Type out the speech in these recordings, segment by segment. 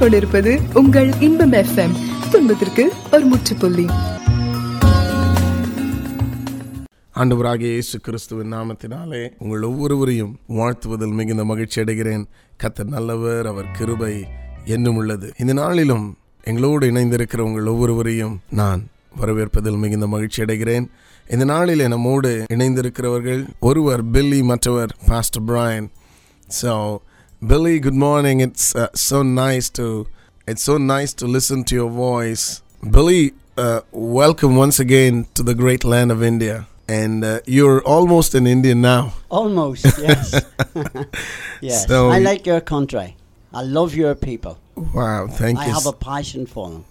நீங்கள் உங்கள் இன்பம் எஃப்எம் துன்பத்திற்கு ஒரு முற்றுப்புள்ளி. ஆண்டவராக இயேசு கிறிஸ்துவின் நாமத்தினாலே உங்கள் ஒவ்வொருவரையும் வாழ்த்துவதில் மிகுந்த மகிழ்ச்சி அடைகிறேன். கத்தர் நல்லவர் அவர் கிருபை என்னும் உள்ளது. இந்த நாளிலும் எங்களோடு இணைந்திருக்கிற உங்கள் ஒவ்வொருவரையும் நான் வரவேற்பதில் மிகுந்த மகிழ்ச்சி அடைகிறேன். இந்த நாளில் நம்மோடு இணைந்திருக்கிறவர்கள் ஒருவர் பில்லி மற்றவர் pastor Brian so Billy, good morning. It's uh, so nice to it's so nice to listen to your voice. Billy, uh, welcome once again to the great land of India. And uh, you're almost an Indian now. Almost, yes. yes. So I like your country. I love your people. Wow, thank I you. I have a passion for them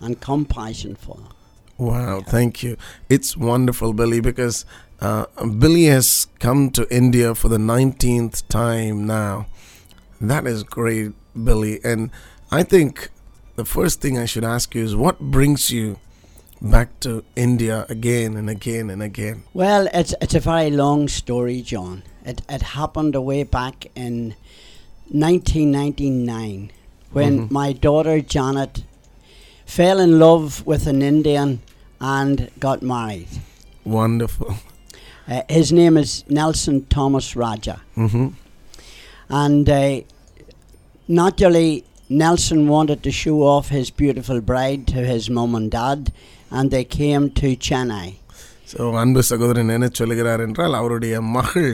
and compassion for them. Wow, yeah. thank you. It's wonderful, Billy, because uh, Billy has come to India for the 19th time now that is great, Billy. And I think the first thing I should ask you is what brings you back to India again and again and again? Well, it's it's a very long story, John. It it happened way back in 1999 when Mhm. my daughter Janet fell in love with an Indian and got married. Wonderful. Uh, his name is Nelson Thomas Raja. hmm And uh, naturally, Nelson wanted to show off his beautiful bride to his mum and dad, and they came to Chennai. So அன்பு சகோதரன் என்ன சொல்லுகிறார் என்றால் அவருடைய மகள்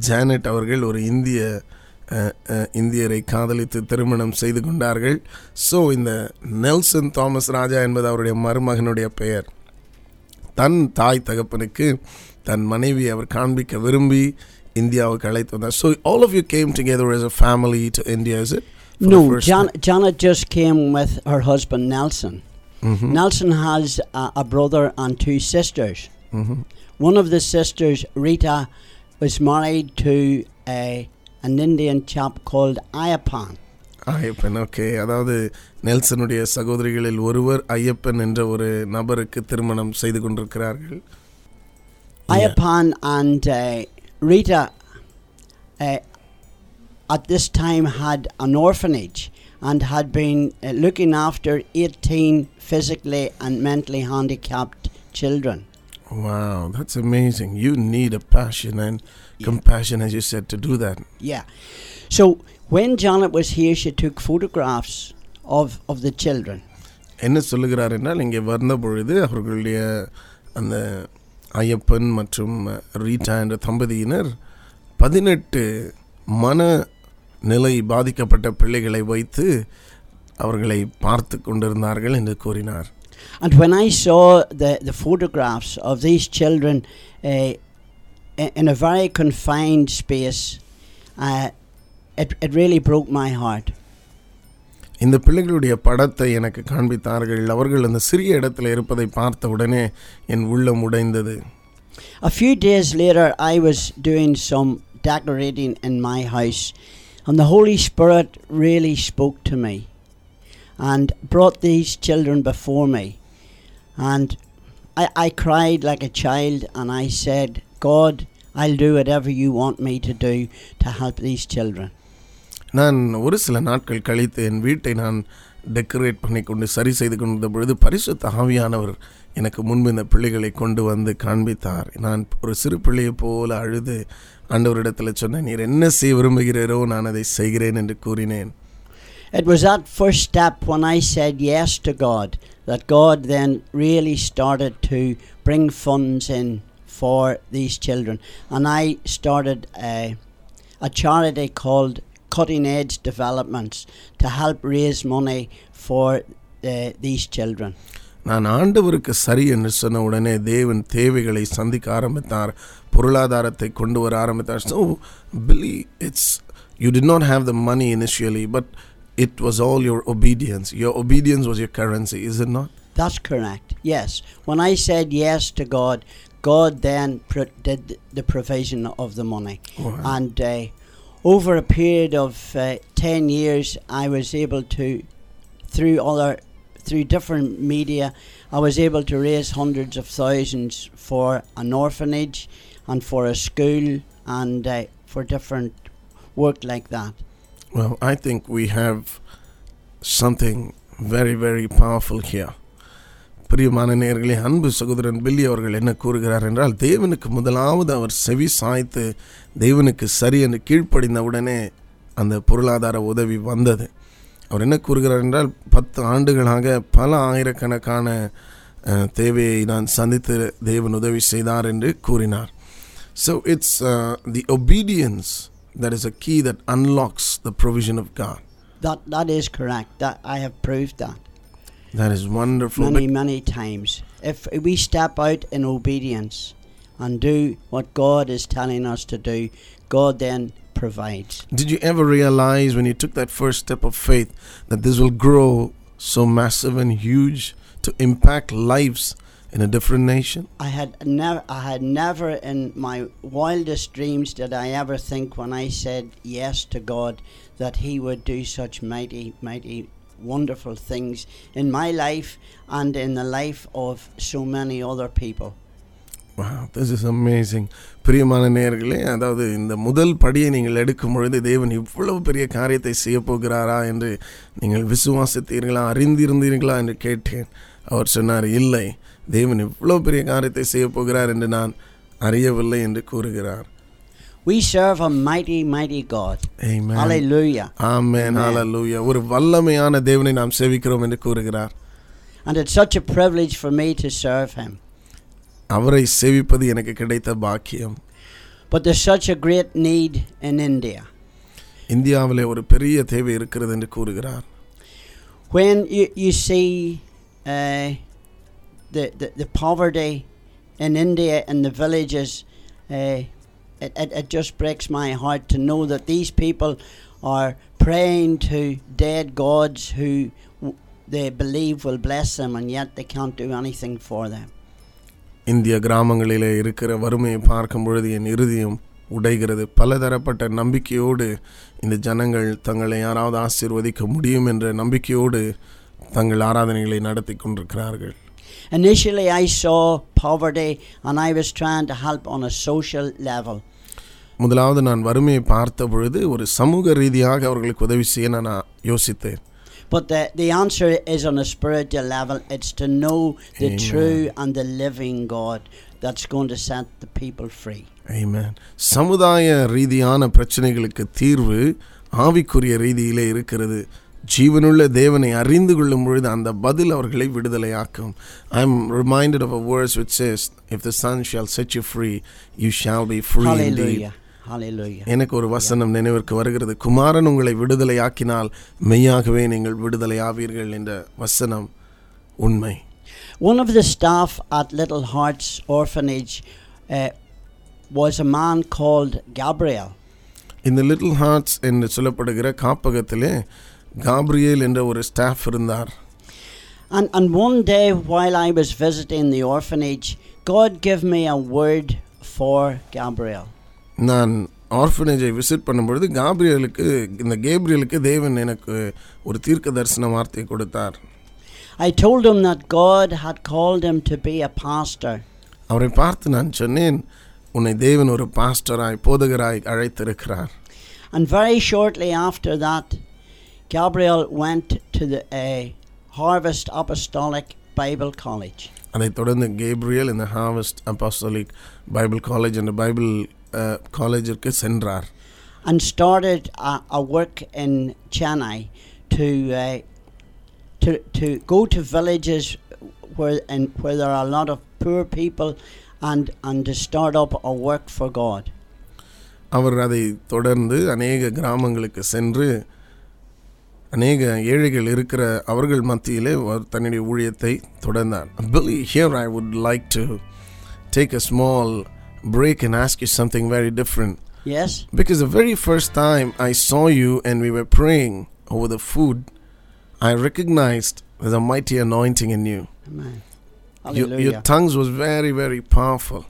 Janet அவர்கள் ஒரு இந்திய அஹ், அஹ், இந்தியரை காதலித்து திருமணம் செய்து கொண்டார்கள் ஸோ இந்த நெல்சன் தாமஸ் ராஜா என்பது அவருடைய மருமகனுடைய பெயர் தன் தாய் தகப்பனுக்கு தன் மனைவி அவர் காண்பிக்க விரும்பி இந்தியாவுக்கு அழைத்து வந்தார் so all of you came together as a family to India is it For the no, first Jan- time? Janet just came with her husband Nelson. Mhm, Nelson has a, a brother and two sisters. mhm. One of the sisters, Rita, was married to a, an Indian chap called Ayapan. Ayyappan okay அதாவது நெல்சனுடைய சகோதரிகளில் ஒருவர் ஐயப்பன் என்ற ஒரு நபருக்கு திருமணம் செய்து கொண்டிருக்கிறார்கள் Yeah. Ayapan and uh, Rita uh, at this time had an orphanage and had been uh, looking after 18 physically and mentally handicapped children. Wow, that's amazing. You need a passion and Yeah. compassion, as you said, to do that. Yeah. So when Janet was here, she took photographs of, of the children. என்ன சொல்லுகிறார் என்றால் இங்கே வந்த பொழுது அவர்களுடைய அந்த ஐயப்பன் மற்றும் Rita என்ற தம்பதியினர் பதினெட்டு மன நிலை பாதிக்கப்பட்ட பிள்ளைகளை வைத்து அவர்களை பார்த்து கொண்டிருந்தார்கள் என்று கூறினார் And when I saw the, the photographs of these children uh, i- in a very confined space, uh, it, it really broke my heart. இந்த பிள்ளைகளுடைய படத்தை எனக்கு காண்பித்தார்கள் அவர்கள் அந்த சிறிய இடத்துல இருப்பதை பார்த்த உடனே என் உள்ளம் உடைந்தது A few days later, I was doing some decorating in my house, and the Holy Spirit really spoke to me and brought these children before me. And I, I cried like a child, and I said, God, I'll do whatever you want me to do to help these children. நான் ஒரு சில நாட்கள் கழித்து என் வீட்டை நான் decorate பண்ணி கொண்டு சரி செய்து கொண்டிருந்த பொழுது பரிசுத்த ஆவியானவர் எனக்கு முன்பு இந்த பிள்ளைகளை கொண்டு வந்து காண்பித்தார் நான் ஒரு சிறு பிள்ளையை போல அழுது ஆண்டவரிடத்தில் சொன்னேன் நீர் என்ன செய்ய விரும்புகிறீரோ நான் அதை செய்கிறேன் என்று கூறினேன் It was that first step when I said yes to God that God then really started to bring funds in for these children. And I started a, a charity called Cutting Edge Developments to help raise money for uh, these children. நான் ஆண்டவருக்கு சரி என்று சொன்ன உடனே தேவன் தேவைகளை சந்திக்க ஆரம்பித்தார் பொருளாதாரத்தை கொண்டு வர ஆரம்பித்தார் so Billy it's you did not have the money initially but it was all your obedience your obedience was your currency is it not That's correct. Yes. When I said yes to God, God then pro- did the provision of the money. Wow. And uh, over a period of uh, 10 years, I was able to, through other, through different media, I was able to raise hundreds of thousands for an orphanage and for a school and uh, for different work like that. Well, I think we have something very, very powerful here. பிரியமான நேர்களே அன்பு சகோதரன் பில்லி அவர்கள் என்ன கூறுகிறார் என்றால் தேவனுக்கு முதலாவது அவர் செவி சாய்த்து தேவனுக்கு சரி என்று கீழ்ப்படிந்தவுடனே அந்த பொருளாதார உதவி வந்தது. அவர் என்ன கூறுகிறார் என்றால் பத்து ஆண்டுகளாக பல ஆயிரக்கணக்கான தேவையை நான் சந்தித்து தேவன் உதவி செய்தார் என்று கூறினார். So it's the obedience that is a key that unlocks the provision of God That that is correct. That I have proved that. That is wonderful. many many times. If we step out in obedience and do what God is telling us to do, God then provides. Did you ever realize when you took that first step of faith that this will grow so massive and huge to impact lives in a different nation? I had never, I had never in my wildest dreams did I ever think when I said yes to God that He would do such mighty, mighty, wonderful things in my life and in the life of so many other people. Wow, this is amazing. பிரியமான நேயர்களே அதாவது இந்த முதல் படியை நீங்கள் எடுக்கும் பொழுது தேவன் இவ்வளவு பெரிய காரியத்தை செய்ய போகிறாரா என்று நீங்கள் விசுவாசித்தீர்களா அறிந்திருந்தீர்களா என்று கேட்டேன் அவர் சொன்னார் இல்லை தேவன் இவ்வளவு பெரிய காரியத்தை செய்ய போகிறார் என்று நான் அறியவில்லை என்று கூறுகிறார் We serve a mighty, mighty God. Amen. Hallelujah. ஆமென் ஹalleluya ஒரு வல்லமையான தேவனை நாம் சேவிக்கிறோம் என்று கூறுகிறார் And it's such a privilege for me to serve Him. அவரை சேவிப்பது எனக்கு கிடைத்த பாக்கியம் But there's such a great need in India. இந்தியாவிலே ஒரு பெரிய தேவை இருக்கிறது என்று கூறுகிறார் When you, you see uh, the, the, the poverty in India in the villages, uh, it, it, it just breaks my heart to know that these people are praying to dead gods who w- they believe will bless them, and yet they can't do anything for them. இந்திய கிராமங்களிலே இருக்கிற வறுமையை பார்க்கும் பொழுது என் இருதயம் உடைகிறது பலதரப்பட்ட நம்பிக்கையோடு இந்த ஜனங்கள் தங்களை யாராவது ஆசீர்வதிக்க முடியும் என்ற நம்பிக்கையோடு தங்கள் ஆராதனைகளை நடத்தி கொண்டிருக்கிறார்கள் Initially, I saw poverty and I was trying to help on a social level. முதலாவது நான் வறுமையை பார்த்த பொழுது ஒரு சமூக ரீதியாக அவர்களுக்கு உதவி செய்ய நான் யோசித்தேன் But the, the answer is on a spiritual level. It's to know the Amen. true and the living God that's going to set the people free. Amen. சமுதாய ரீதியான பிரச்சனைகளுக்கு தீர்வு ஆவிக்குரிய ரீதியிலே இருக்கிறது ஜீவனுள்ள தேவனை அறிந்து கொள்ளும் பொழுது அந்த பதில் அவர்களை விடுதலையாக்கும் I am reminded of a verse which says if the son shall set you free you shall be free Hallelujah. Hallelujah. எனக்கு ஒரு வசனம் நினைவிற்கு வருகிறது குமாரன் உங்களை விடுதலையாக்கினால் மெய்யாகவே நீங்கள் விடுதலையாவீர்கள் என்ற வசனம் உண்மை One of the staff at Little Hearts Orphanage uh, was a man called Gabriel. இந்த லிட்டில் ஹார்ட்ஸ் என்று சொல்லப்படுகிற காப்பகத்திலே காப்ரியேல் என்ற ஒரு ஸ்டாஃப் இருந்தார் And, and one day while I was visiting the orphanage, God gave me a word for Gabriel. நான் ஆர்ஃபனேஜை visit பண்ணும்பொழுது காப்ரியலுக்கு இந்த கேப்ரியலுக்கு தேவன் எனக்கு ஒரு தீர்க்க தரிசன வார்த்தை கொடுத்தார் I told him that God had called him to be a pastor. அவரை பார்த்து நான் சொன்னேன் உன்னை தேவன் ஒரு பாஸ்டராய் போதகராய் அழைத்திருக்கிறார் And very shortly after that, Gabriel went to the uh, Harvest Apostolic Bible College. அதைத் தொடர்ந்து கேப்ரியல் இந்த ஹார்வெஸ்ட் அப்போஸ்தலிக் பைபிள் காலேஜ் என்ற பைபிள் காலேஜிற்கு சென்றார் and started a, a work in Chennai to uh, to to go to villages where and where there are a lot of poor people and and to start up a work for God. அவர் அதை தொடர்ந்து அநேக கிராமங்களுக்கு சென்று அநேக ஏழைகள் இருக்கிற அவர்கள் மத்தியிலே அவர் தன்னுடைய ஊழியத்தை தொடர்ந்தார் Billy, here I would like to take a small break and ask you something very different. Yes. Because the very first time I saw you and we were praying over the food, I recognized there's a mighty anointing in you. Amen. Your, your tongues was very, very powerful.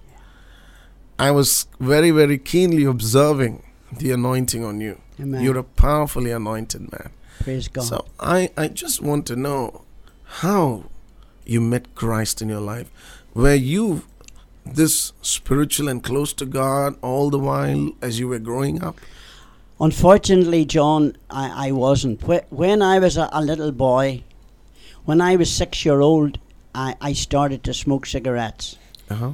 I was very, very keenly observing the anointing on you. Amen. You're a powerfully anointed man. Praise God. So I, I just want to know how you met Christ in your life. Were you this spiritual and close to God all the while as you were growing up? Unfortunately, John, I, I wasn't. Wh- When I was a, a little boy, when I was six year old, I, I started to smoke cigarettes. ஆஹா.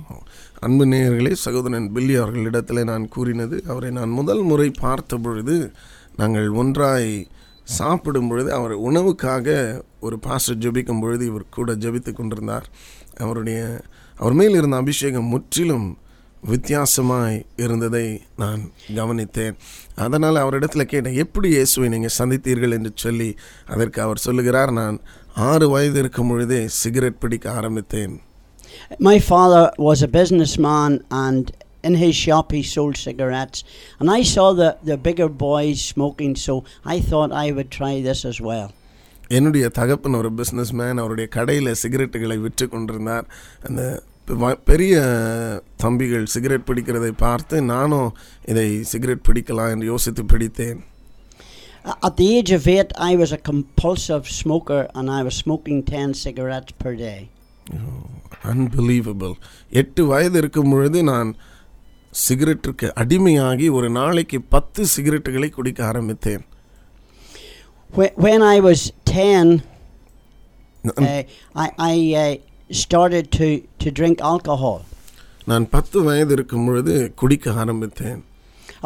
அன்பு நேயர்களே சகோதரன் பில்லி அவர்களிடத்தில் நான் கூறினது அவரை நான் முதல் முறை பார்த்த பொழுது நாங்கள் ஒன்றாய் சாப்பிடும் பொழுது அவர் உணவுக்காக ஒரு பாஸ்டர் ஜெபிக்கும் பொழுது இவர் கூட ஜெபித்து கொண்டிருந்தார் அவருடைய அவர் மேல் இருந்த அபிஷேகம் முற்றிலும் வித்தியாசமாய் இருந்ததை நான் கவனித்தேன் அதனால் அவரிடத்துல கேட்டேன் எப்படி இயேசுவை நீங்கள் சந்தித்தீர்கள் என்று சொல்லி அதற்கு அவர் சொல்லுகிறார் நான் ஆறு வயது இருக்கும் பொழுதே சிகரெட் பிடிக்க ஆரம்பித்தேன் My father was a businessman, and in his shop he sold cigarettes. And I saw the, the bigger boys smoking, so I thought I would try this as well. என்னுடைய தகப்பன் ஒரு பிஸ்னஸ் மேன் அவருடைய கடையில் சிகரெட்டுகளை விற்று கொண்டிருந்தார். அந்த பெரிய தம்பிகள் சிகரெட் பிடிக்கிறதை பார்த்து நானும் இதை சிகரெட் பிடிக்கலாம் என்று யோசித்து பிடித்தேன். At the age of eight, I was a compulsive smoker, and I was smoking 10 cigarettes per day. Unbelievable எட்டு வயது இருக்கும் பொழுது நான் சிகரெட்டிற்கு அடிமையாகி ஒரு நாளைக்கு பத்து சிகரெட்டுகளை குடிக்க ஆரம்பித்தேன். When, when I was 10, uh, I, I uh, started to, to drink alcohol. நான் பத்து வயது இருக்கும் பொழுது குடிக்க ஆரம்பித்தேன்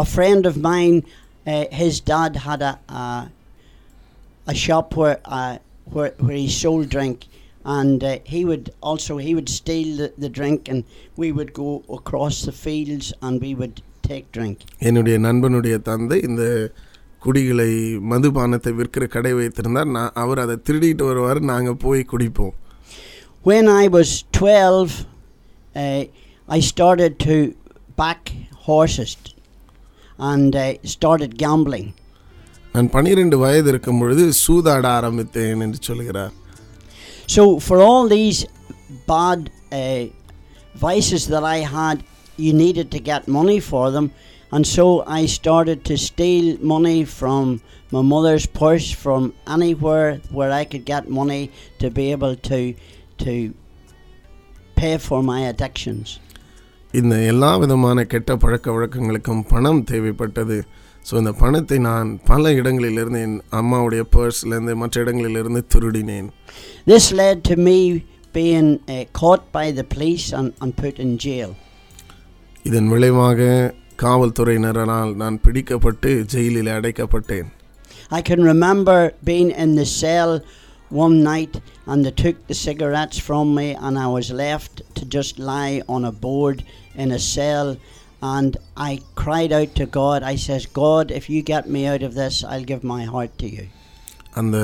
A friend of mine, uh, his dad had a, a, a shop where, uh, where, where he sold drink. And uh, he would also he would steal the, the drink, and we would go across the fields and we would take drink. என்னுடைய நண்பனுடைய தந்தை இந்த குடிகளை மதுபானத்தை விற்கிற கடை வைத்திருந்தார் நான் அவர் அதை திருடிட்டு வருவார் நாங்கள் போய் குடிப்போம் When I was 12, uh, I started to back horses and uh, started gambling. நான் பன்னிரெண்டு வயது இருக்கும் பொழுது சூதாட ஆரம்பித்தேன் என்று சொல்கிறார் So, for all these bad uh, vices that I had, you needed to get money for them. And so I started to steal money from my mother's purse, from anywhere where I could get money to be able to, to pay for my addictions. இந்த எல்லா விதமான கெட்ட பழக்க வழக்கங்களுக்கும் பணம் தேவைப்பட்டது so இந்த பணத்தை நான் பல இடங்களிலிருந்து என் அம்மாவுடைய பர்ஸ்லேருந்து மற்ற இடங்களிலிருந்து திருடினேன் This led to me being uh, caught by the police and, and put in jail. இதன் விளைவாக காவல்துறையினரால் நான் பிடிக்கப்பட்டு ஜெயிலில் அடைக்கப்பட்டேன் I can remember being in the cell one night and they took the cigarettes from me and I was left to just lie on a board in a cell and I cried out to God. I says, God, if you get me out of this, I'll give my heart to you. அந்த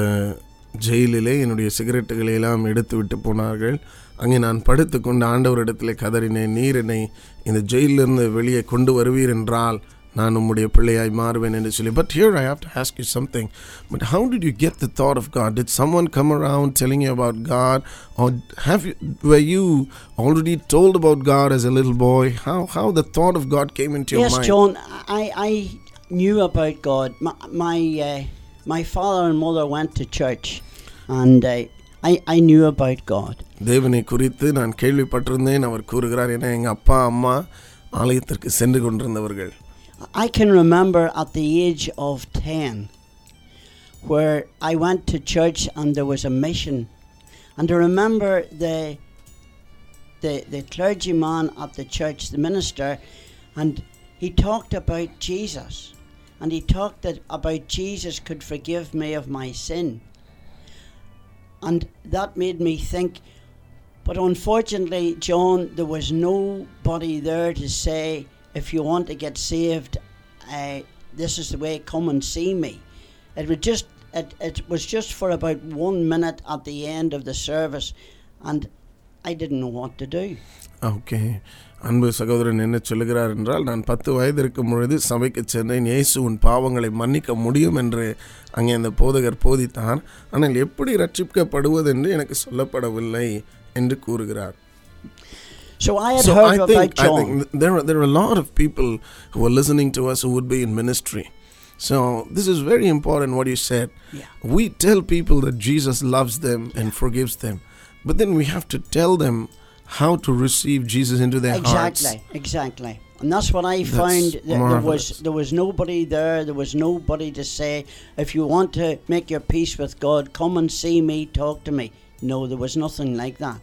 ஜெயிலிலே என்னுடைய சிகரெட்டுகளை எல்லாம் எடுத்து விட்டு போனார்கள் அங்கே நான் படுத்துக்கொண்டு ஆண்டவரிடத்தில் கதறினேன் நீர் என்னை இந்த ஜெயிலிருந்து வெளியே கொண்டு வருவீர் என்றால் நான் உம்முடைய பிள்ளையாய் மாறுவேன் என்று சொல்லி but here I have to ask you something but how did you get the thought of God did someone come around telling you about God or have you way you already told about God as a little boy how how the thought of god came into your yes, mind John, I, I knew about God. My, my, uh, my father and mother went to church and uh, I, I knew about God. தேவனை குறித்து நான் கேள்விப்பட்டிருந்தேன் அவர் கூறுகிறார் என எங்கள் அப்பா அம்மா ஆலயத்திற்கு சென்று கொண்டிருந்தவர்கள் I can remember at the age of 10 where I went to church and there was a mission. And I remember the, the, the clergyman at the church, the minister, and he talked about Jesus. And he talked that, about Jesus could forgive me of my sin. And that made me think, but unfortunately, John, there was nobody there to say, if you want to get saved, uh, this is the way, come and see me. It was just it, it was just for about one minute at the end of the service, and I didn't know what to do. Okay அன்பு சகோதரன் என்ன சொல்லுகிறார் என்றால் நான் பத்து வயது இருக்கும் பொழுது சபைக்கு சென்றேன் இயேசு உன் பாவங்களை மன்னிக்க முடியும் என்று அங்கே அந்த போதகர் போதித்தார் ஆனால் எப்படி ரட்சிக்கப்படுவதென்று எனக்கு சொல்லப்படவில்லை என்று கூறுகிறார் So I had So heard I about think, I John. think there are there are a lot of people who are listening to us who would be in ministry. So this is very important what you said. Yeah. We tell people that Jesus loves them and forgives them, but then we have to tell them how to receive Jesus into their hearts. Exactly, exactly. And that's what I That's found. That there was marvelous. there was nobody there. There was nobody to say, if you want to make your peace with God, come and see me, talk to me. No, there was nothing like that.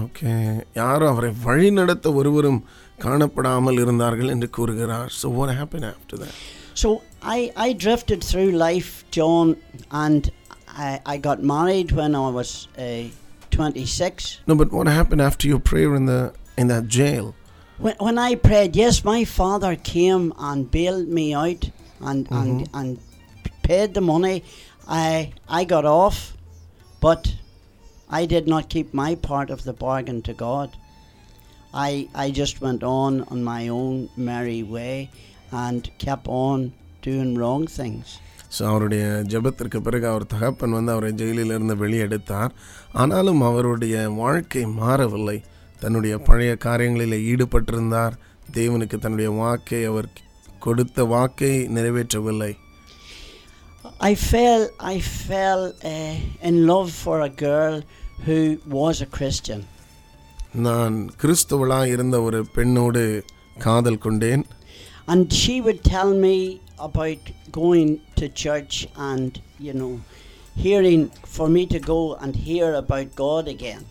Okay யாரும் அவரை வழி நடத்த ஒருவரும் காணப்படாமல் இருந்தார்கள் என்று கூறுகிறார் so what happened after that So I, I drifted through life, John, and I, I got married when I was uh, 26. no but what happened after your prayer in the in that jail When, when I prayed, yes, my father came and bailed me out and, and, and paid the money. I, I got off, but I did not keep my part of the bargain to God. I, I just went on on my own merry way and kept on doing wrong things. So அவருடைய ஜெபத்திற்கு பிறகு அவர் தகப்பன் வந்து அவரை ஜெயிலிலிருந்து வெளியெடுத்தார் ஆனாலும் அவருடைய வாழ்க்கை மாறவில்லை தன்னுடைய பழைய காரியங்களில் ஈடுபட்டிருந்தார் தேவனுக்கு தன்னுடைய வாக்கை அவர் கொடுத்த வாக்கை நிறைவேற்றவில்லை I fell, I fell uh, in love for a girl who was a Christian. நான் கிறிஸ்துவளாக இருந்த ஒரு பெண்ணோடு காதல் கொண்டேன் And she would tell me about going to church and, you know, hearing for me to go and hear about God again.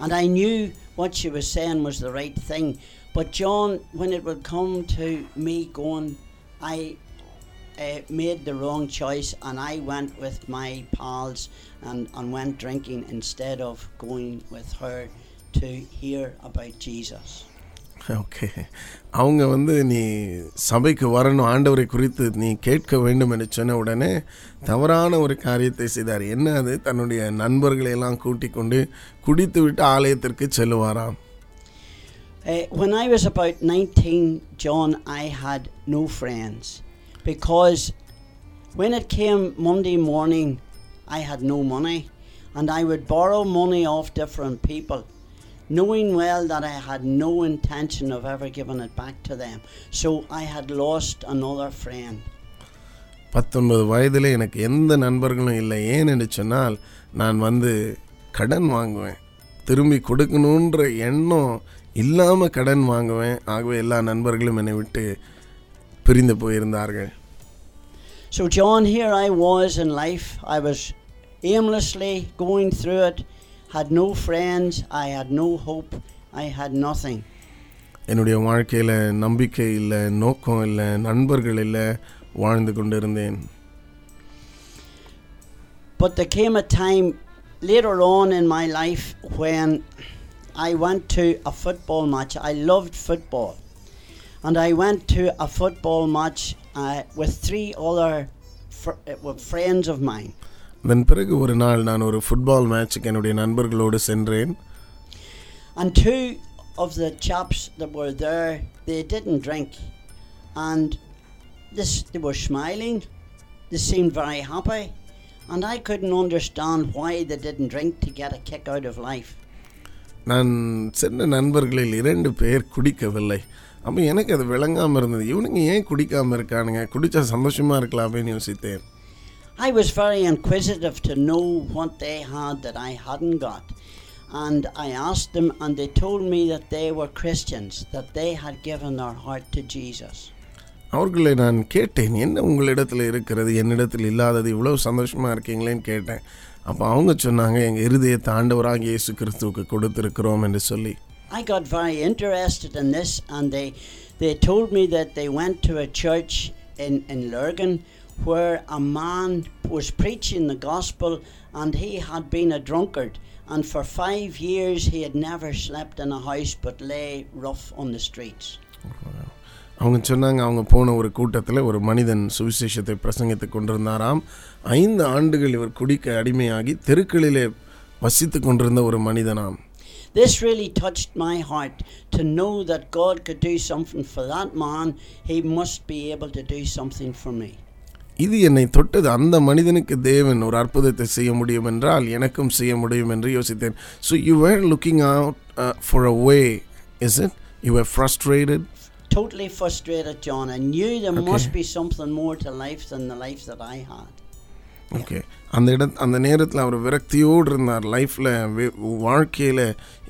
And I knew what she was saying was the right thing. But, John, when it would come to me going, I uh, made the wrong choice and I went with my pals and, and went drinking instead of going with her to hear about Jesus. Okay அவங்க வந்து நீ சபைக்கு வரணும் ஆண்டவரை குறித்து நீ கேட்க வேண்டும் என்று சொன்ன உடனே தவறான ஒரு காரியத்தை செய்தார் என்ன அது தன்னுடைய நண்பர்களை எல்லாம் கூட்டிக் கொண்டு குடித்து விட்டு ஆலயத்திற்கு செல்லுவாராம் Uh, when I was about 19, John, I had no friends because when it came Monday morning, I had no money and I would borrow money off different people, knowing well that I had no intention of ever giving it back to them. So I had lost another friend. பத்தொன்பது வயதில் எனக்கு எந்த நண்பர்களும் இல்லை ஏன் என்று சொன்னால் நான் வந்து கடன் வாங்குவேன் திரும்பி கொடுக்கணுன்ற எண்ணம் இல்லாமல் கடன் வாங்குவேன் ஆகவே எல்லா நண்பர்களும் என்னை விட்டு பிரிந்து போயிருந்தார்கள் So, John, here I was in life. I was aimlessly going through it, had no friends, I had no hope, I had nothing. என்னுடைய வாழ்க்கையில் நம்பிக்கை இல்லை நோக்கம் இல்லை நண்பர்கள் இல்லை வாழ்ந்து கொண்டிருந்தேன் But there came a time later on in my life when I went to a football match. I loved football. And I went to a football match uh, with three other fr- uh, with friends of mine. அதன் பிறகு ஒரு நாள் நான் ஒரு football மேட்சுக்கு என்னுடைய நண்பர்களோடு சென்றேன் And two of the chaps that were there, they didn't drink. And this, they were smiling. They seemed very happy. And I couldn't understand why they didn't drink to get a kick out of life. நான் சென்ற நண்பர்களில் இரண்டு பேர் குடிக்கவில்லை அப்போ எனக்கு அது விளங்காமல் இருந்தது இவனுங்க ஏன் குடிக்காமல் இருக்கானுங்க குடித்தா சந்தோஷமாக இருக்கலாமேன்னு யோசித்தேன் I was very inquisitive to know what they had that I hadn't got. And I asked them, and they told me that they were Christians, that they had given their heart to Jesus. அவர்களை நான் கேட்டேன் என்ன உங்களிடத்தில் இருக்கிறது என்னிடத்தில் இல்லாதது இவ்வளோ சந்தோஷமாக இருக்கீங்களேன்னு கேட்டேன் அப்போ அவங்க சொன்னாங்க எங்கள் இருதயத்தை ஆண்டவராக இயேசு கிறிஸ்துவுக்கு கொடுத்துருக்கிறோம் என்று சொல்லி I got very interested in this, and they, they told me that they went to a church in, in Lurgan where a man was preaching the gospel and he had been a drunkard. And for five years he had never slept in a house but lay rough on the streets. அவங்க சொன்னாங்க அவங்க போன ஒரு கூட்டத்தில் ஒரு மனிதன் சுவிசேஷத்தை பிரசங்கித்து கொண்டிருந்தாராம் ஐந்து ஆண்டுகள் இவர் குடிக்க அடிமையாகி தெருக்களிலே வசித்து கொண்டிருந்த ஒரு மனிதனாம் This really touched my heart to know that God could do something for that man. He must be able to do something for me. இது என்னை தொட்டது. அந்த மனிதனுக்கு தேவன் ஒரு அற்புதத்தை செய்ய முடியும் என்றால் எனக்கும் செய்ய முடியும் என்று யோசித்தேன். So you were looking out for a way is it you were frustrated Totally frustrated, John. I knew there Okay. must be something more to life than the life that I had. Okay அந்த இட அந்த நேரத்தில் அவர் விரக்தியோடு இருந்தார். லைஃப்பில் வாழ்க்கையில்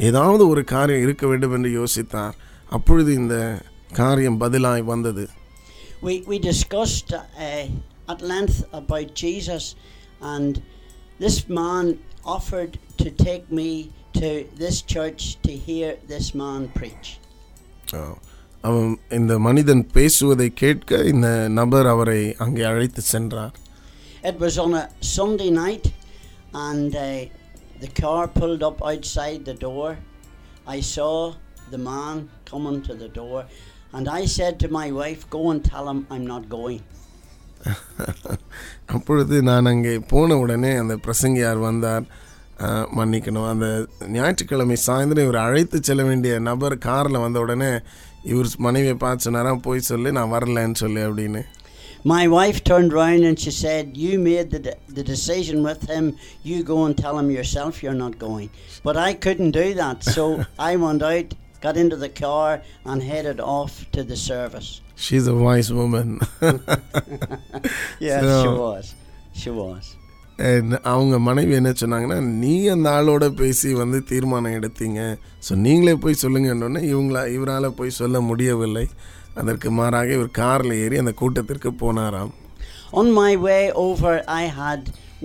ஏதாவது ஒரு காரியம் இருக்க வேண்டும் என்று யோசித்தார். அப்பொழுது இந்த காரியம் பதிலாய் வந்தது. We, we discussed uh, at length about Jesus, and this man offered to take me to this church to hear this man preach. அஹ், அவன் இந்த மனிதன் பேசுவதை கேட்க இந்த நபர் அவரை அங்கே அழைத்து சென்றார் It was on a Sunday night, and uh, the car pulled up outside the door. I saw the man coming to the door, and I said to my wife, Go and tell him I'm not going. அப்பொழுது நான் அங்கே போன உடனே அந்த பிரசங்கியார் வந்தார் மன்னிக்கணும் அந்த ஞாயிற்றுக்கிழமை சாயந்தரம் இவர் அழைத்து செல்ல வேண்டிய நபர் காரில் வந்த உடனே இவர் மனைவியை பார்த்து சொன்னாராம் போய் சொல்லி நான் வரலன்னு சொல்லி அப்படின்னு My wife turned round and she said, You made the, de- the decision with him. You go and tell him yourself you're not going. But I couldn't do that. So I went out, got into the car, and headed off to the service. She's a voice woman Yes, she So- was. She was. அவங்க மனைவி என்ன சொன்னாங்கன்னா நீ அந்த ஆளோட பேசி வந்து தீர்மானம் எடுத்தீங்க ஸோ நீங்களே போய் சொல்லுங்கன்னொன்னே இவங்களா இவரால் போய் சொல்ல முடியவில்லை அதற்கு மாறாக இவர் காரில் ஏறி அந்த கூட்டத்திற்கு போனாராம் On my way over, I had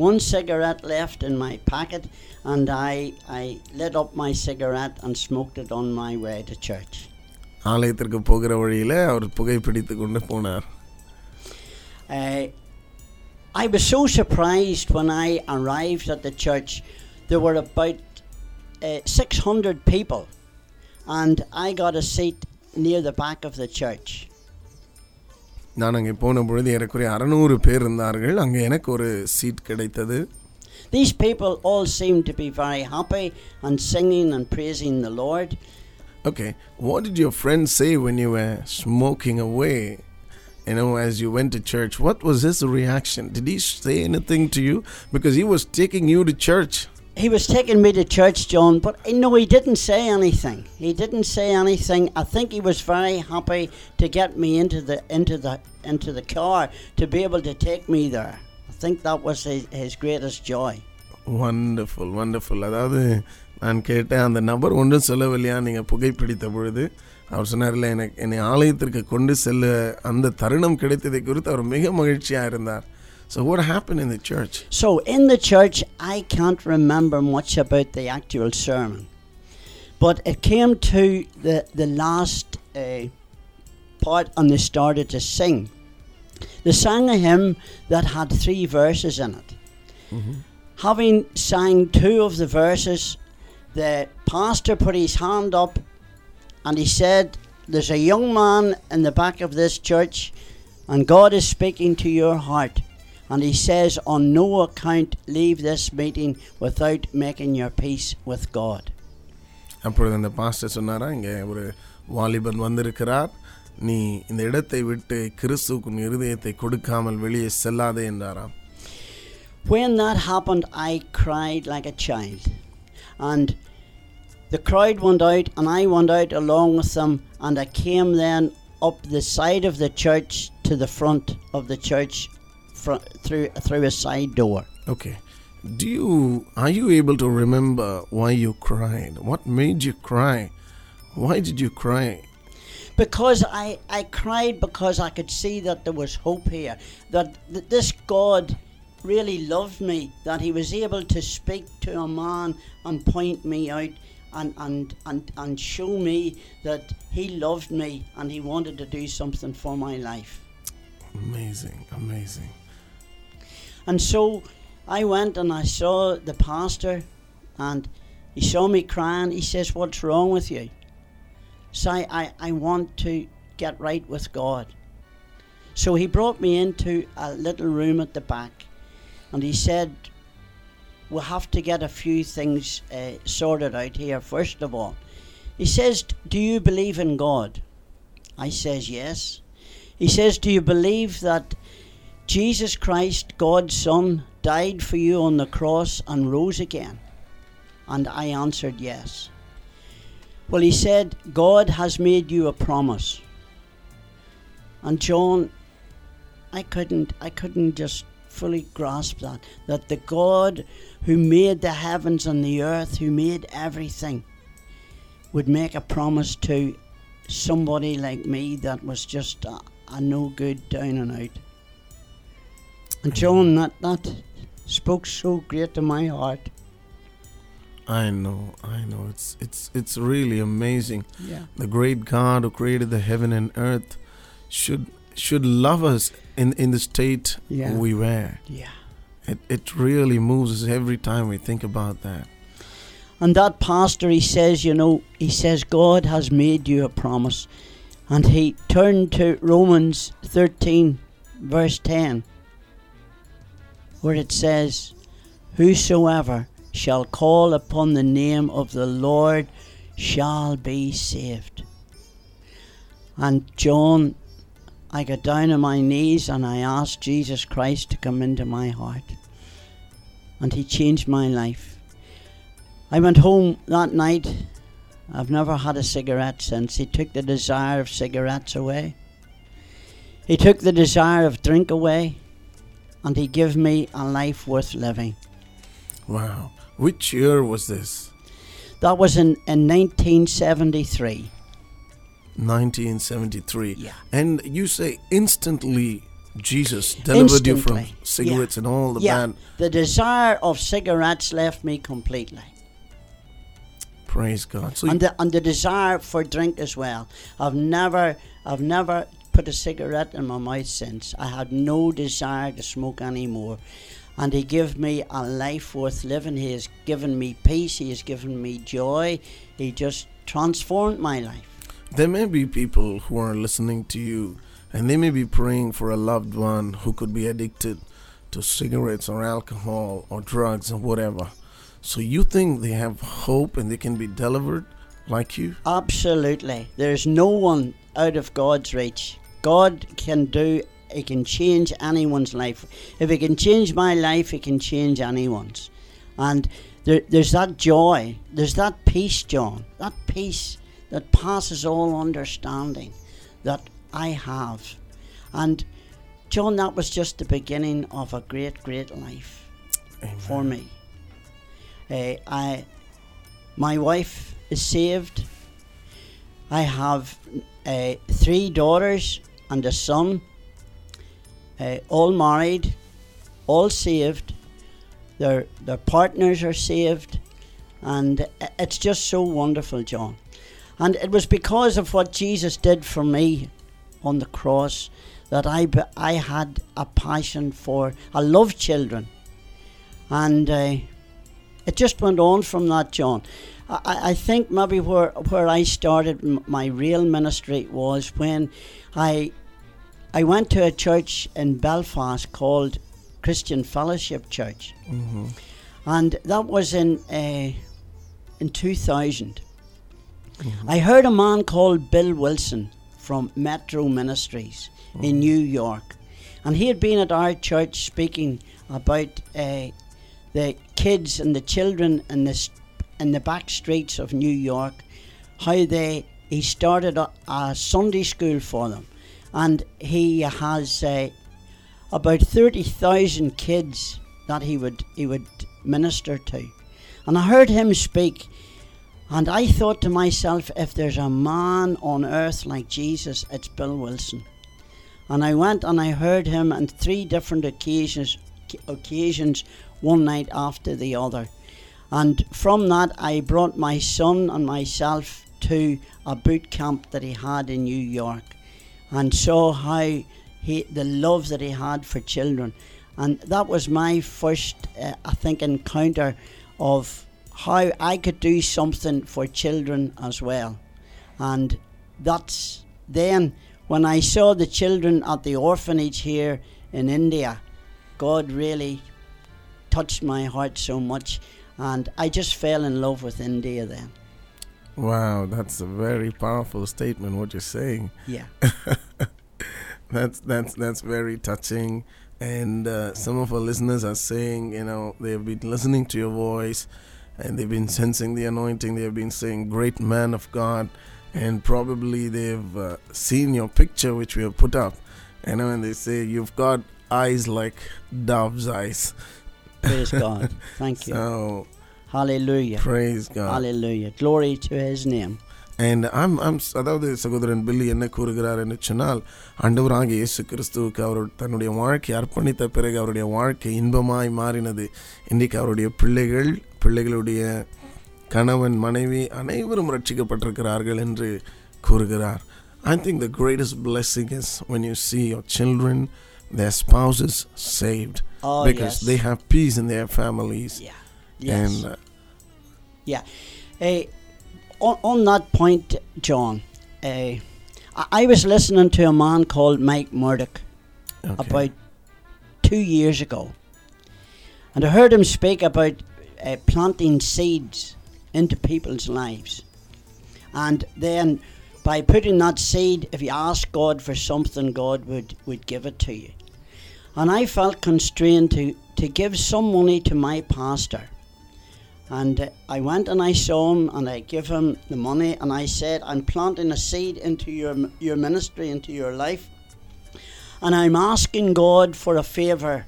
one cigarette left in my packet, and I, I lit up my cigarette and smoked it on my way to church. ஆலயத்திற்கு போகிற வழியில் அவர் புகைப்பிடித்து கொண்டு போனார் Uh, I was so surprised when I arrived at the church. There were about uh, 600 people, and I got a seat near the back of the church. நான் அங்கே போன பொழுது ஏறக்குறைய அறநூறு பேர் இருந்தார்கள் அங்கே எனக்கு ஒரு சீட் கிடைத்தது These people all seemed to be very happy and singing and praising the Lord. Okay, what did your friend say when you were smoking away? You know, as you went to church, what was his reaction? Did he say anything to you? Because he was taking you to church. He was taking me to church, John, but uh, no, he didn't say anything. He didn't say anything. I think he was very happy to get me into the into the into the car to be able to take me there. I think that was his, his greatest joy. Wonderful, wonderful. அதாவது நான் கேட்டேன் அந்த நபர் ஒன்றும் சொல்லவில்லையா நீங்கள் புகைப்பிடித்த பொழுது அவர் சொன்னார்ல எனக்கு என்னை ஆலயத்திற்கு கொண்டு செல்ல அந்த தருணம் கிடைத்ததை குறித்து அவர் மிக மகிழ்ச்சியாக இருந்தார் so what happened in the church? So in the church, I can't remember much about the actual sermon, but it came to the the last uh, part, and they started to sing. They sang a hymn that had three verses in it. Having sang two of the verses, the pastor put his hand up and he said, There's a young man in the back of this church, and God is speaking to your heart. And he says, On no account leave this meeting without making your peace with God. அப்பொழுது அந்த pastor சொன்னாரா இங்கே ஒரு வாலிபன் வந்திருக்கிறார் நீ இந்த இடத்தை விட்டு கிறிஸ்துவுக்கு உன் இருதயத்தை கொடுக்காமல் வெளியே செல்லாதே என்றாராம் When that happened, I cried like a child. And the crowd went out, and I went out along with them, and I came then up the side of the church to the front of the church fr- through, through a side door. Okay. Do you are you able to remember why you cried? What made you cry? Why did you cry? Because I, I cried because I could see that there was hope here, that, that this God really loved me, that He was able to speak to a man and point me out and, and, and, and show me that He loved me and He wanted to do something for my life. Amazing, amazing. And so I went and I saw the pastor, and he saw me crying. He says, What's wrong with you? So I, I, I want to get right with God. So he brought me into a little room at the back, and he said, We'll have to get a few things uh, sorted out here, first of all. He says, Do you believe in God? I says, Yes. He says, Do you believe that Jesus Christ, God's Son, died for you on the cross and rose again? And I answered yes. Well, he said, God has made you a promise. And John, I couldn't I couldn't just fully grasp that. That the God who made the heavens and the earth, who made everything, would make a promise to somebody like me that was just a, a no good down and out. And John, that, that spoke so great to my heart. I know, I know. It's it's it's really amazing. Yeah. The great God who created the heaven and earth should should love us in in the state Yeah. we were. Yeah. It it really moves us every time we think about that. And that pastor, he says, you know, he says, God has made you a promise. And he turned to Romans 13, verse 10, where it says, Whosoever shall call upon the name of the Lord shall be saved. And John, I got down on my knees and I asked Jesus Christ to come into my heart. And he changed my life. I went home that night. I've never had a cigarette since. He took the desire of cigarettes away. He took the desire of drink away. And he gave me a life worth living. Wow. Which year was this? That was in, in 1973. 1973. Yeah. And you say instantly Jesus delivered you from Instantly, cigarettes and all the yeah. bad. The desire of cigarettes left me completely. Praise God. So and the, and the desire for drink as well. I've never I've never put a cigarette in my mouth since. I had no desire to smoke anymore. And he gave me a life worth living. He has given me peace. He has given me joy. He just transformed my life. There may be people who are listening to you and they may be praying for a loved one who could be addicted to cigarettes or alcohol or drugs or whatever. So you think they have hope and they can be delivered like you? Absolutely. There's no one out of God's reach. God can do, He can change anyone's life. If He can change my life, He can change anyone's. And there, there's that joy, there's that peace, John, that peace that passes all understanding that I have. And John, that was just the beginning of a great, great life Amen. for me. Uh, I, my wife is saved. I have uh, three daughters and a son, uh, all married, all saved. Their their partners are saved, and it's just so wonderful, John. And it was because of what Jesus did for me on the cross that I I had a passion for. I love children, and uh, it just went on from that, John. I, I think maybe where where I started m- my real ministry was when I I went to a church in Belfast called Christian Fellowship Church, Mhm. and that was in uh, in 2000. I heard a man called Bill Wilson from Metro Ministries in New York, and he had been at our church speaking about uh, the kids and the children in the in the back streets of New York, how they he started a, a Sunday school for them, and he has uh, about thirty thousand kids that he would he would minister to, and I heard him speak. And I thought to myself, if there's a man on earth like Jesus, it's Bill Wilson. And I went and I heard him on three different occasions, occasions, one night after the other. And from that, I brought my son and myself to a boot camp that he had in New York, and saw how he the love that he had for children. And that was my first, uh, I think, encounter of how I could do something for children as well. And that's then when I saw the children at the orphanage here in India, God really touched my heart so much. And I just fell in love with India then. Wow, that's a very powerful statement what you're saying. Yeah. That's that's that's very touching. And uh, some of our listeners are saying, you know, they've been listening to your voice and they've been sensing the anointing. They've been saying, great man of God. And probably they've uh, seen your picture, which we have put up. And when they say, you've got eyes like dove's eyes. Praise God. Thank you. So, Hallelujah. praise God. Hallelujah. Glory to his name. And I'm I'm அதாவது சகோதரன் பில்லி என்ன கூறுகிறார் என்று சொன்னால் ஆண்டவராக இயேசு கிறிஸ்துவுக்கு அவர் தன்னுடைய வாழ்க்கை அர்ப்பணித்த பிறகு அவருடைய வாழ்க்கை இன்பமாய் மாறினது இன்றைக்கு அவருடைய பிள்ளைகள் பிள்ளைகளுடைய கணவன் மனைவி அனைவரும் ரட்சிக்கப்பட்டிருக்கிறார்கள் என்று கூறுகிறார் I think the greatest blessing is when you see your children, their spouses saved Oh, because yes. they have peace in their families. Yeah. Yes. on, on that point, John, uh, I, was listening to a man called Mike Murdock okay. about two years ago. And I heard him speak about uh, planting seeds into people's lives. And then by putting that seed, if you ask God for something, God would, would give it to you. And I felt constrained to, to give some money to my pastor. And I went and I saw him and I gave him the money and I said, I'm planting a seed into your, your ministry, into your life. And I'm asking God for a favour.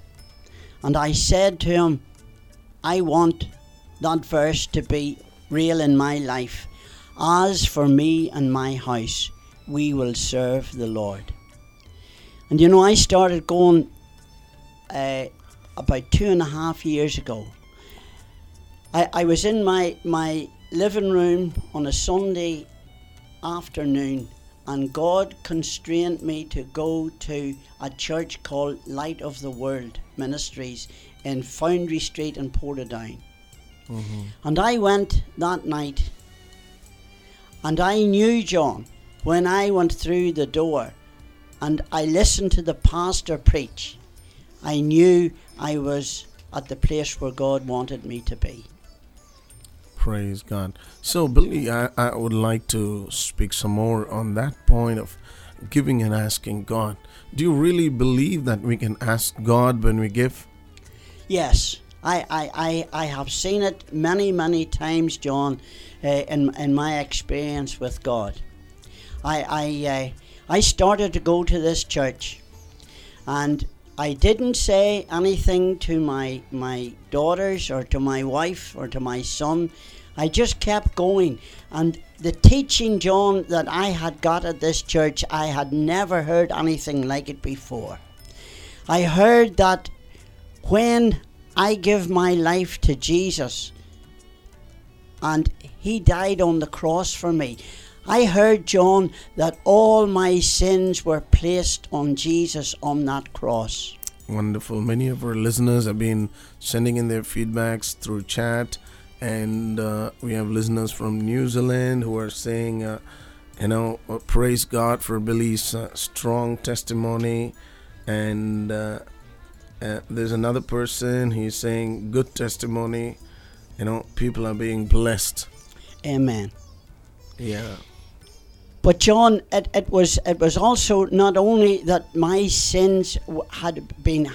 And I said to him, I want that verse to be real in my life. As for me and my house, we will serve the Lord. And you know, I started going uh, about two and a half years ago. I, I was in my, my living room on a Sunday afternoon, and God constrained me to go to a church called Light of the World Ministries in Foundry Street in Portadown. Mm-hmm. And I went that night, and I knew John when I went through the door and I listened to the pastor preach. I knew I was at the place where God wanted me to be. Praise God. So, Billy, I, I would like to speak some more on that point of giving and asking God. Do you really believe that we can ask God when we give? Yes, I, I, I, I have seen it many, many times, John, uh, in, in my experience with God. I, I, uh, I started to go to this church and I didn't say anything to my, my daughters or to my wife or to my son. I just kept going. And the teaching, John, that I had got at this church, I had never heard anything like it before. I heard that when I give my life to Jesus and He died on the cross for me, I heard, John, that all my sins were placed on Jesus on that cross. Wonderful. Many of our listeners have been sending in their feedbacks through chat, and uh, we have listeners from New Zealand who are saying, uh, you know, uh, praise God for Billy's uh, strong testimony. And uh, uh, there's another person, he's saying, good testimony. You know, people are being blessed. Amen. Yeah. But John, it, it was it was also not only that my sins had been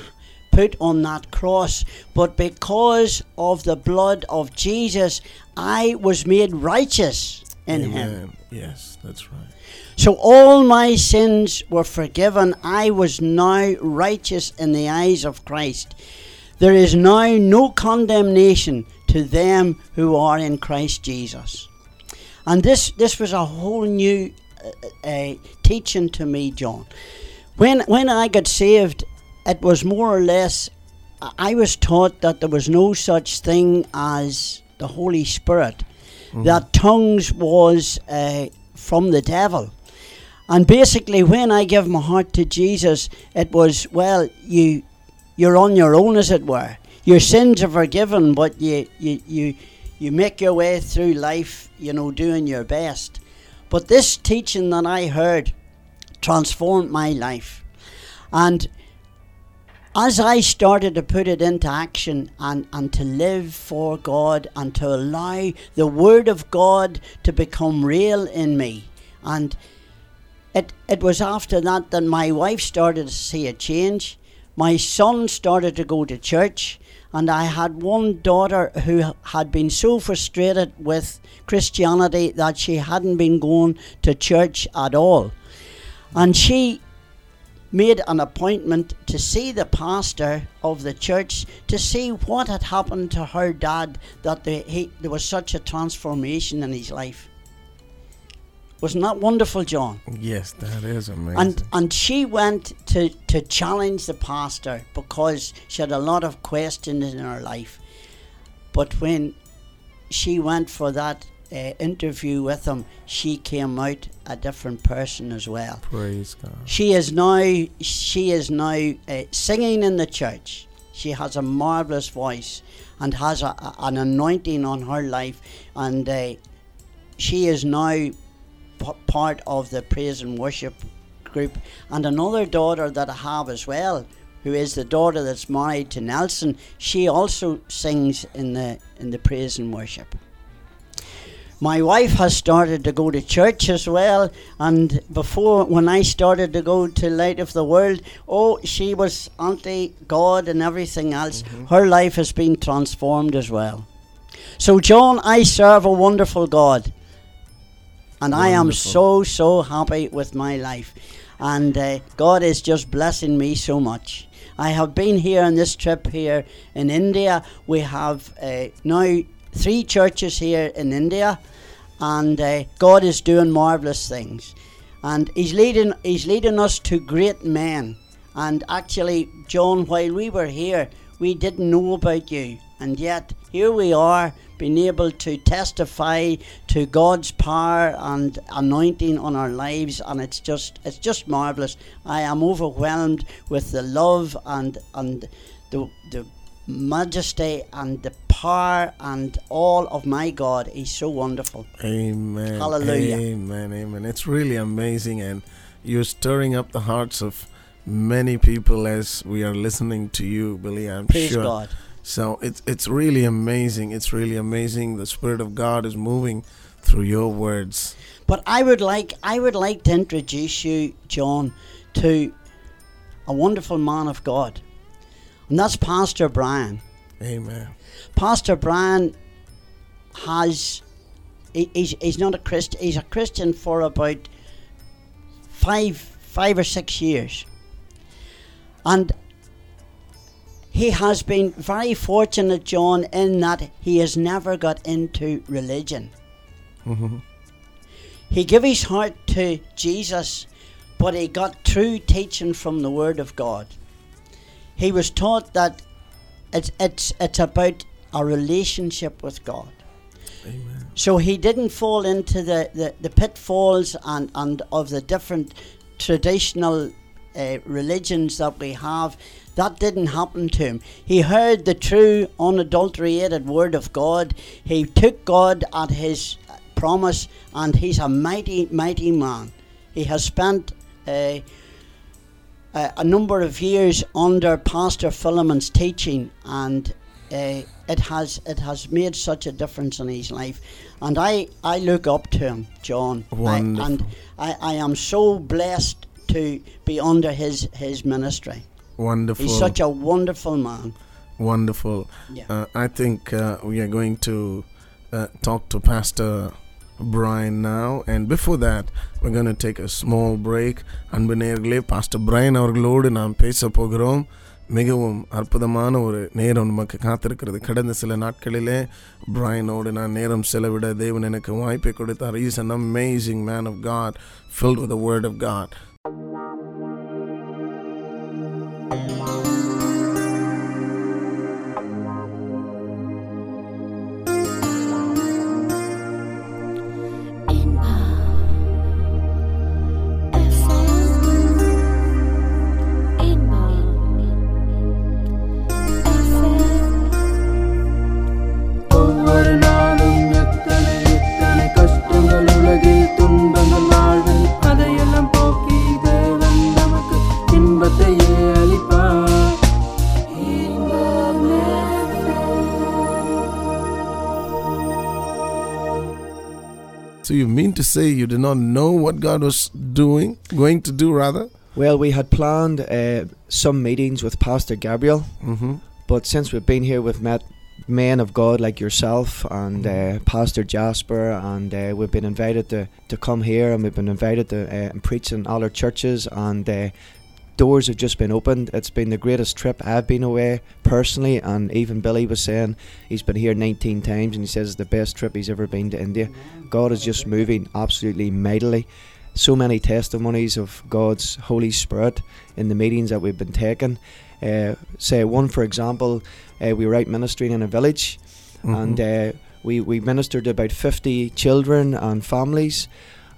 put on that cross, but because of the blood of Jesus, I was made righteous in Him. Yes, that's right. So all my sins were forgiven. I was now righteous in the eyes of Christ. There is now no condemnation to them who are in Christ Jesus. And this, this was a whole new uh, teaching to me, John. When, when I got saved, it was more or less, I was taught that there was no such thing as the Holy Spirit, that tongues was uh, from the devil. And basically, when I gave my heart to Jesus, it was, well, you, you're on your own, as it were. Your sins are forgiven, but you, you, you, you make your way through life, you know, doing your best. But this teaching that I heard transformed my life. And as I started to put it into action and, and to live for God and to allow the Word of God to become real in me, and it, it was after that that my wife started to see a change. My son started to go to church, and I had one daughter who had been so frustrated with Christianity that she hadn't been going to church at all. And she made an appointment to see the pastor of the church to see what had happened to her dad that the, he, there was such a transformation in his life. Wasn't that wonderful, John? Yes, that is amazing. And and she went to, to challenge the pastor because she had a lot of questions in her life. But when she went for that uh, interview with him, she came out a different person as well. Praise God. She is now she is now uh, singing in the church. She has a marvelous voice and has a, a- an anointing on her life, and uh, she is now part of the praise and worship group. And another daughter that I have as well, who is the daughter that's married to Nelson, she also sings in the in the praise and worship. My wife has started to go to church as well, and before when I started to go to Light of the World, oh, she was anti God and everything else. Mm-hmm. Her life has been transformed as well. So, John, I serve a wonderful God, and I am so so happy with my life, and uh, God is just blessing me so much. I have been here on this trip here in India. We have uh, now three churches here in India, and uh, God is doing marvelous things, and He's leading He's leading us to great men. And actually, John, while we were here, we didn't know about you, and yet here we are, being able to testify to God's power and anointing on our lives, and it's just it's just marvelous. I am overwhelmed with the love and and the the majesty and the power and all of my God. He's so wonderful. Amen. Hallelujah. Amen. Amen. It's really amazing, and you're stirring up the hearts of many people as we are listening to you, Billy. I'm sure. Praise sure. God. So it's it's really amazing. It's really amazing. The Spirit of God is moving through your words. But I would like I would like to introduce you, John, to a wonderful man of God. And that's Pastor Brian. Amen. Pastor Brian has he, he's, he's not a Christian he's a Christian for about five five or six years. And he has been very fortunate, John, in that he has never got into religion. Mhm. He gave his heart to Jesus, but he got true teaching from the Word of God. He was taught that it's, it's, it's about a relationship with God. Amen. So he didn't fall into the, the, the pitfalls and, and of the different traditional uh, religions that we have. That didn't happen to him. He heard the true, unadulterated word of God. He took God at his promise, and he's a mighty, mighty man. He has spent uh, a, a number of years under Pastor Philemon's teaching, and uh, it has it has made such a difference in his life. And I, I look up to him, John. I, and I, I am so blessed to be under his, his ministry. Wonderful. He's such a wonderful man. Wonderful. Yeah. Uh, I think uh, we are going to uh, talk to Pastor Brian now. And before that, we're going to take a small break. அன்பு நேயர்களே pastor brain அவர்களோடு நாம் பேச போகிறோம் மிகவும் அற்புதமான ஒரு நேரம் நமக்கு காத்திருக்கிறது கடந்த சில நாட்களிலே பிரைனோடு நான் நேரம் செலவிட தேவன் எனக்கு வாய்ப்பை கொடுத்தார் is an amazing man of God filled with the word of God so you mean to say you did not know what God was doing going to do rather Well, we had planned uh, some meetings with Pastor Gabriel, mm-hmm. but since we've been here, we've met men of God like yourself and uh, Pastor Jasper, and uh, we've been invited to, to come here, and we've been invited to uh, preach in all our churches, and uh, doors have just been opened. It's been the greatest trip I've been away personally, and even Billy was saying he's been here 19 times, and he says it's the best trip he's ever been to India. God is just moving absolutely mightily. So many testimonies of God's Holy Spirit in the meetings that we've been taking. Uh, say one, for example, uh, we were out ministering in a village, and uh, we we ministered to about 50 children and families.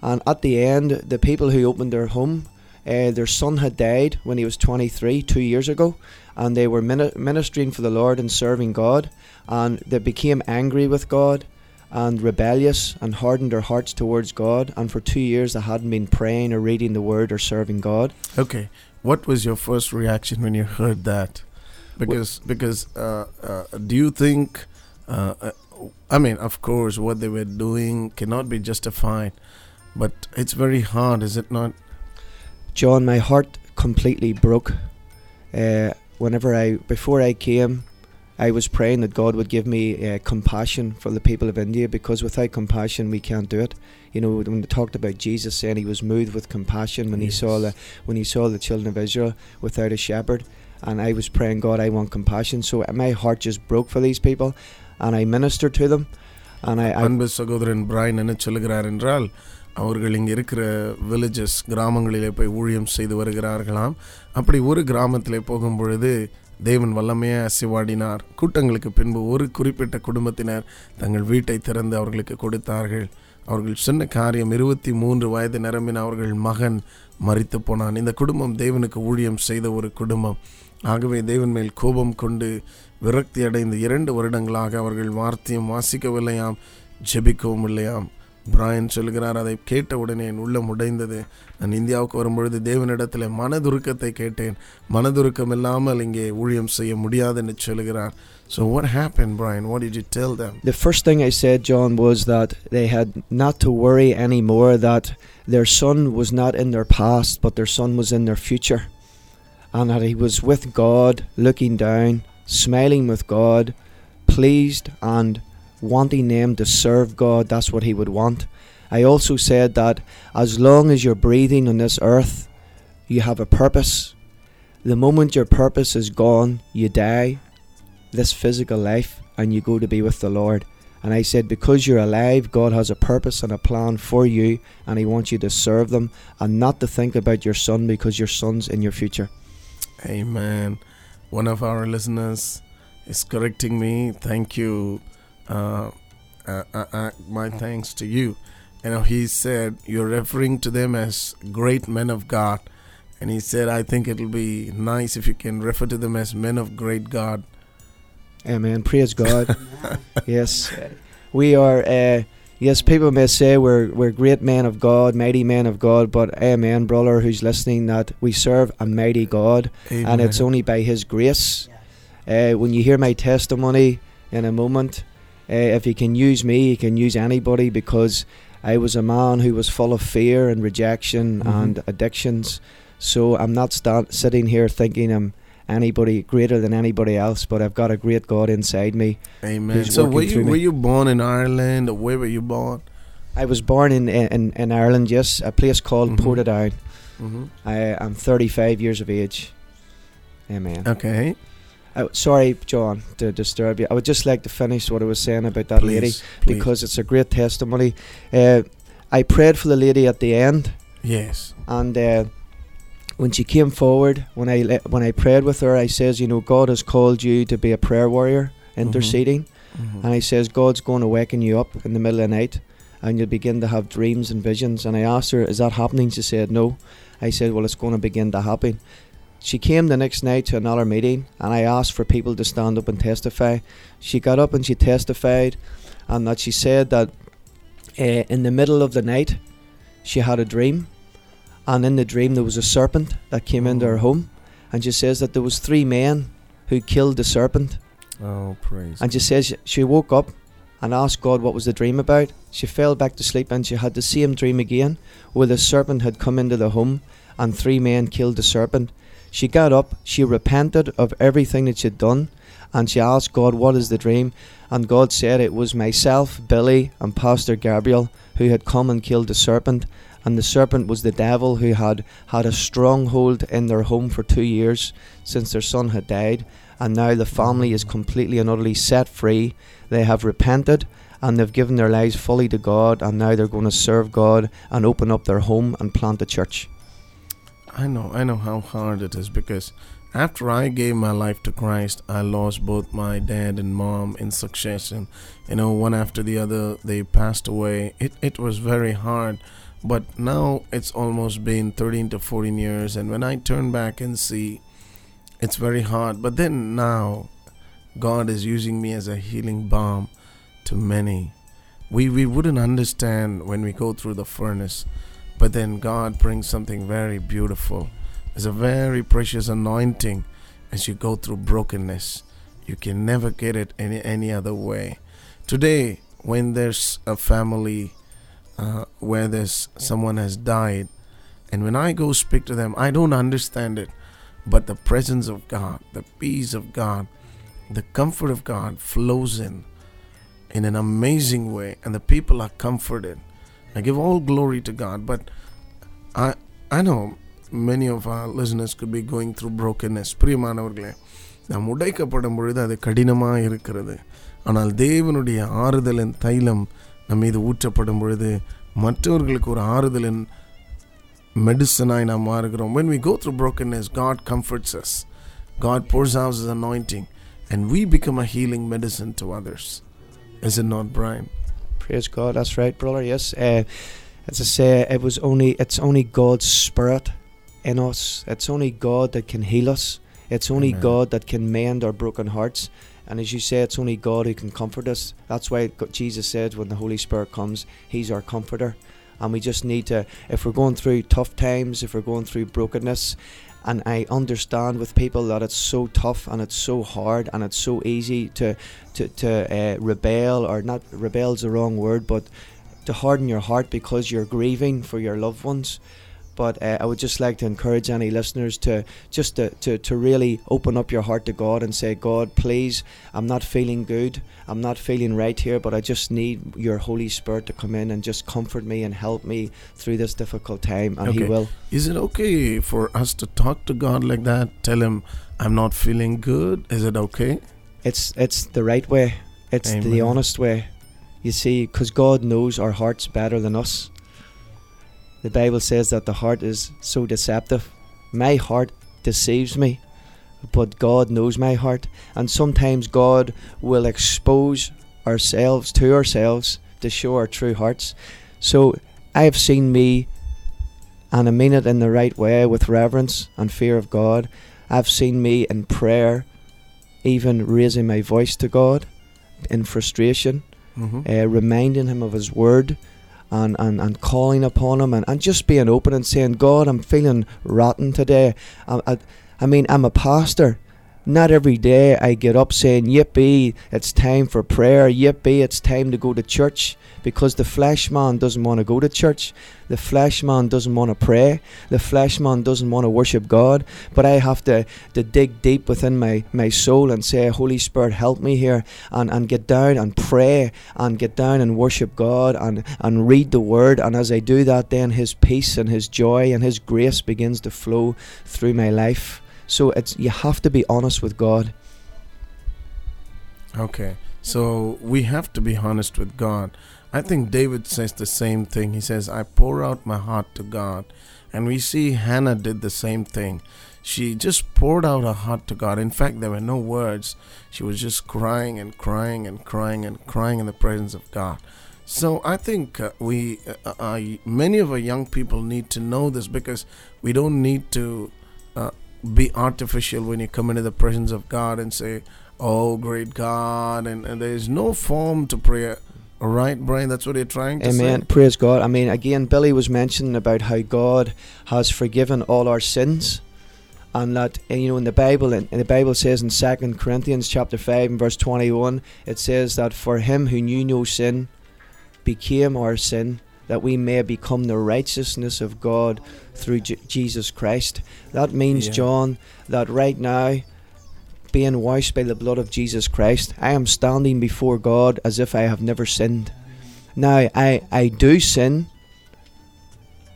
And at the end, the people who opened their home, uh, their son had died when he was 23, two years ago, and they were ministering for the Lord and serving God, and they became angry with God and rebellious and hardened their hearts towards God. And for two years, they hadn't been praying or reading the Word or serving God. Okay, what was your first reaction when you heard that? Because because uh, uh, do you think? Uh, uh, I mean, of course, what they were doing cannot be justified, but it's very hard, is it not? John, my heart completely broke. Uh, whenever I, before I came, I was praying that God would give me uh, compassion for the people of India because without compassion we can't do it. You know, when they talked about Jesus saying he was moved with compassion when he saw the Yes. when he saw the children of Israel without a shepherd, and I was praying, God, I want compassion. So my heart just broke for these people, and I ministered to them, and I, I அன்பு சகோதரன் brain என்ன சொல்லுகிறார் என்றால் அவர்கள் இங்கே இருக்கிற villages கிராமங்களிலே போய் ஊழியம் செய்து வருகிறார்களாம். அப்படி ஒரு கிராமத்திலே போகும் பொழுது தேவன் வல்லமையாக அசைவாடினார். கூட்டங்களுக்கு பின்பு ஒரு குறிப்பிட்ட குடும்பத்தினர் தங்கள் வீட்டை திறந்து அவர்களுக்கு கொடுத்தார்கள். அவர்கள் சொன்ன காரியம் இருபத்தி மூன்று வயது நிரம்பின அவர்கள் மகன் மறித்து போனான். இந்த குடும்பம் தேவனுக்கு ஊழியம் செய்த ஒரு குடும்பம். ஆகவே தேவன் மேல் கோபம் கொண்டு விரக்தி அடைந்து இரண்டு வருடங்களாக அவர்கள் வார்த்தையும் வாசிக்கவில்லையாம் ஜெபிக்கவும் இல்லையாம். பிராயன் சொல்கிறார் அதை கேட்ட உடனே என் உள்ளம் உடைந்தது நான் இந்தியாவுக்கு வரும்பொழுது தேவனிடத்தில் மனதுருக்கத்தை கேட்டேன் மனதுருக்கம் இல்லாமல் இங்கே ஊழியம் செய்ய முடியாதுன்னு சொல்கிறார் so what happened Brian what did you tell them The first thing I said, John, was that they had not to worry anymore, that their son was not in their past, but their son was in their future. And that he was with God, looking down, smiling with God, pleased and wanting them to serve God. That's what he would want. I also said that as long as you're breathing on this earth, you have a purpose. The moment your purpose is gone, you die this physical life and you go to be with the Lord. And I said, because you're alive, God has a purpose and a plan for you, and He wants you to serve them and not to think about your son because your son's in your future. Amen. One of our listeners is correcting me. Thank you. Uh, uh, uh, uh, my thanks to you. You know, he said you're referring to them as great men of God. And he said, I think it'll be nice if you can refer to them as men of great God. Amen. Praise God. yes, we are. Uh, yes, people may say we're we're great men of God, mighty men of God, but Amen, brother, who's listening, that we serve a mighty God, and it's only by His grace. Uh, when you hear my testimony in a moment, uh, if He can use me, He can use anybody because I was a man who was full of fear and rejection Mhm. and addictions. So I'm not sta- sitting here thinking I'm anybody greater than anybody else, but I've got a great God inside me. Amen. So were you were you born in Ireland or where were you born? I was born in in, in Ireland, yes, a place called Mhm. Portadown. hmm I, I'm 35 years of age. Amen. Okay. Uh, sorry, John, to disturb you. I would just like to finish what I was saying about that lady Please, please. because it's a great testimony. Uh, I prayed for the lady at the end, yes. and uh, when she came forward, when I le- when I prayed with her, I says, you know, God has called you to be a prayer warrior, interceding, Mhm. and I says God's going to waken you up in the middle of the night, and you'll begin to have dreams and visions. And I asked her, is that happening? She said no. I said, well, it's going to begin to happen. She came the next night to another meeting, and I asked for people to stand up and testify. She got up and she testified, and that she said that uh, in the middle of the night, she had a dream, and in the dream there was a serpent that came into her home, and she says that there was three men who killed the serpent, Oh, praise. and she says she woke up and asked God what was the dream about. She fell back to sleep and she had the same dream again, where the serpent had come into the home and three men killed the serpent. She got up, she repented of everything that she'd done, and she asked God, What is the dream? And God said it was myself, Billy, and Pastor Gabriel who had come and killed the serpent, and the serpent was the devil who had had a stronghold in their home for two years since their son had died. And now the family is completely and utterly set free. They have repented and they've given their lives fully to God, and now they're going to serve God and open up their home and plant a church. I know, I know how hard it is because after I gave my life to Christ, I lost both my dad and mom in succession. You know, one after the other, they passed away. It, it was very hard. But now it's almost been 13 to 14 years, and when I turn back and see, it's very hard. But then now, God is using me as a healing balm to many. We, we wouldn't understand when we go through the furnace, but then God brings something very beautiful. It's a very precious anointing as you go through brokenness. You can never get it any, any other way. Today, when there's a family uh, where there's someone has died, and when I go speak to them, I don't understand it, but the presence of God, the peace of God, the comfort of God flows in in an amazing way, and the people are comforted. I give all glory to God, but I I know many of our listeners could be going through brokenness. பிரியமானவர்களே நாம் உடைக்கப்படும் பொழுது அது கடினமாக இருக்கிறது ஆனால் தேவனுடைய ஆறுதலின் தைலம் நம் மீது ஊற்றப்படும் பொழுது மற்றவர்களுக்கு ஒரு ஆறுதலின் மெடிசனாய் நாம் மாறுகிறோம் when we go through brokenness god comforts us god pours out his anointing and we become a healing medicine to others is it not brian Praise God. That's right, brother. Yes. Uh, as I say, it was only it's only God's spirit in us. It's only God that can heal us. It's only Amen. God that can mend our broken hearts. And as you say, it's only God who can comfort us. That's why Jesus said when the Holy Spirit comes, He's our comforter. And we just need to, if we're going through tough times, if we're going through brokenness, and I understand with people that it's so tough and it's so hard and it's so easy to to, to uh, rebel or not rebel is the wrong word, but to harden your heart because you're grieving for your loved ones. But uh, I would just like to encourage any listeners to just to, to, to really open up your heart to God and say, God, please, I'm not feeling good. I'm not feeling right here, but I just need your Holy Spirit to come in and just comfort me and help me through this difficult time. And He will. is it okay for us to talk to god like that tell him i'm not feeling good is it okay It's it's the right way. It's the honest way. You see, because God knows our hearts better than us. The Bible says that the heart is so deceptive. My heart deceives me, but God knows my heart. And sometimes God will expose ourselves to ourselves to show our true hearts. So I have seen me, and I mean it in the right way with reverence and fear of God. I've seen me in prayer even raising my voice to God in frustration, mm-hmm. uh, reminding Him of His Word, and, and, and calling upon Him, and, and just being open and saying, God, I'm feeling rotten today. I, I, I mean, I'm a pastor. Not every day I get up saying, Yippee, it's time for prayer. Yippee, it's time to go to church. Because the flesh man doesn't want to go to church. The flesh man doesn't want to pray. The flesh man doesn't want to worship God. But I have to, to dig deep within my, my soul and say, Holy Spirit, help me here. And, and get down and pray and get down and worship God and, and read the Word. And as I do that, then His peace and His joy and His grace begins to flow through my life. So it's you have to be honest with God. Okay, so we have to be honest with God. I think David says the same thing. He says, I pour out my heart to God. And we see Hannah did the same thing. She just poured out her heart to God. In fact, there were no words. She was just crying and crying and crying and crying in the presence of God. So I think uh, we, uh, uh, many of our young people need to know this because we don't need to uh, be artificial when you come into the presence of God and say, Oh, great God. And, and there's no form to prayer. All right, Brian, that's what you're trying to Amen. say. Amen. Praise God. I mean, again, Billy was mentioning about how God has forgiven all our sins, and that you know in the Bible, and the Bible says in Second Corinthians chapter five and verse twenty-one, it says that for him who knew no sin became our sin, that we may become the righteousness of God through J- Jesus Christ. That means, Yeah. John, that right now. Being washed by the blood of Jesus Christ, I am standing before God as if I have never sinned. Now, I, I do sin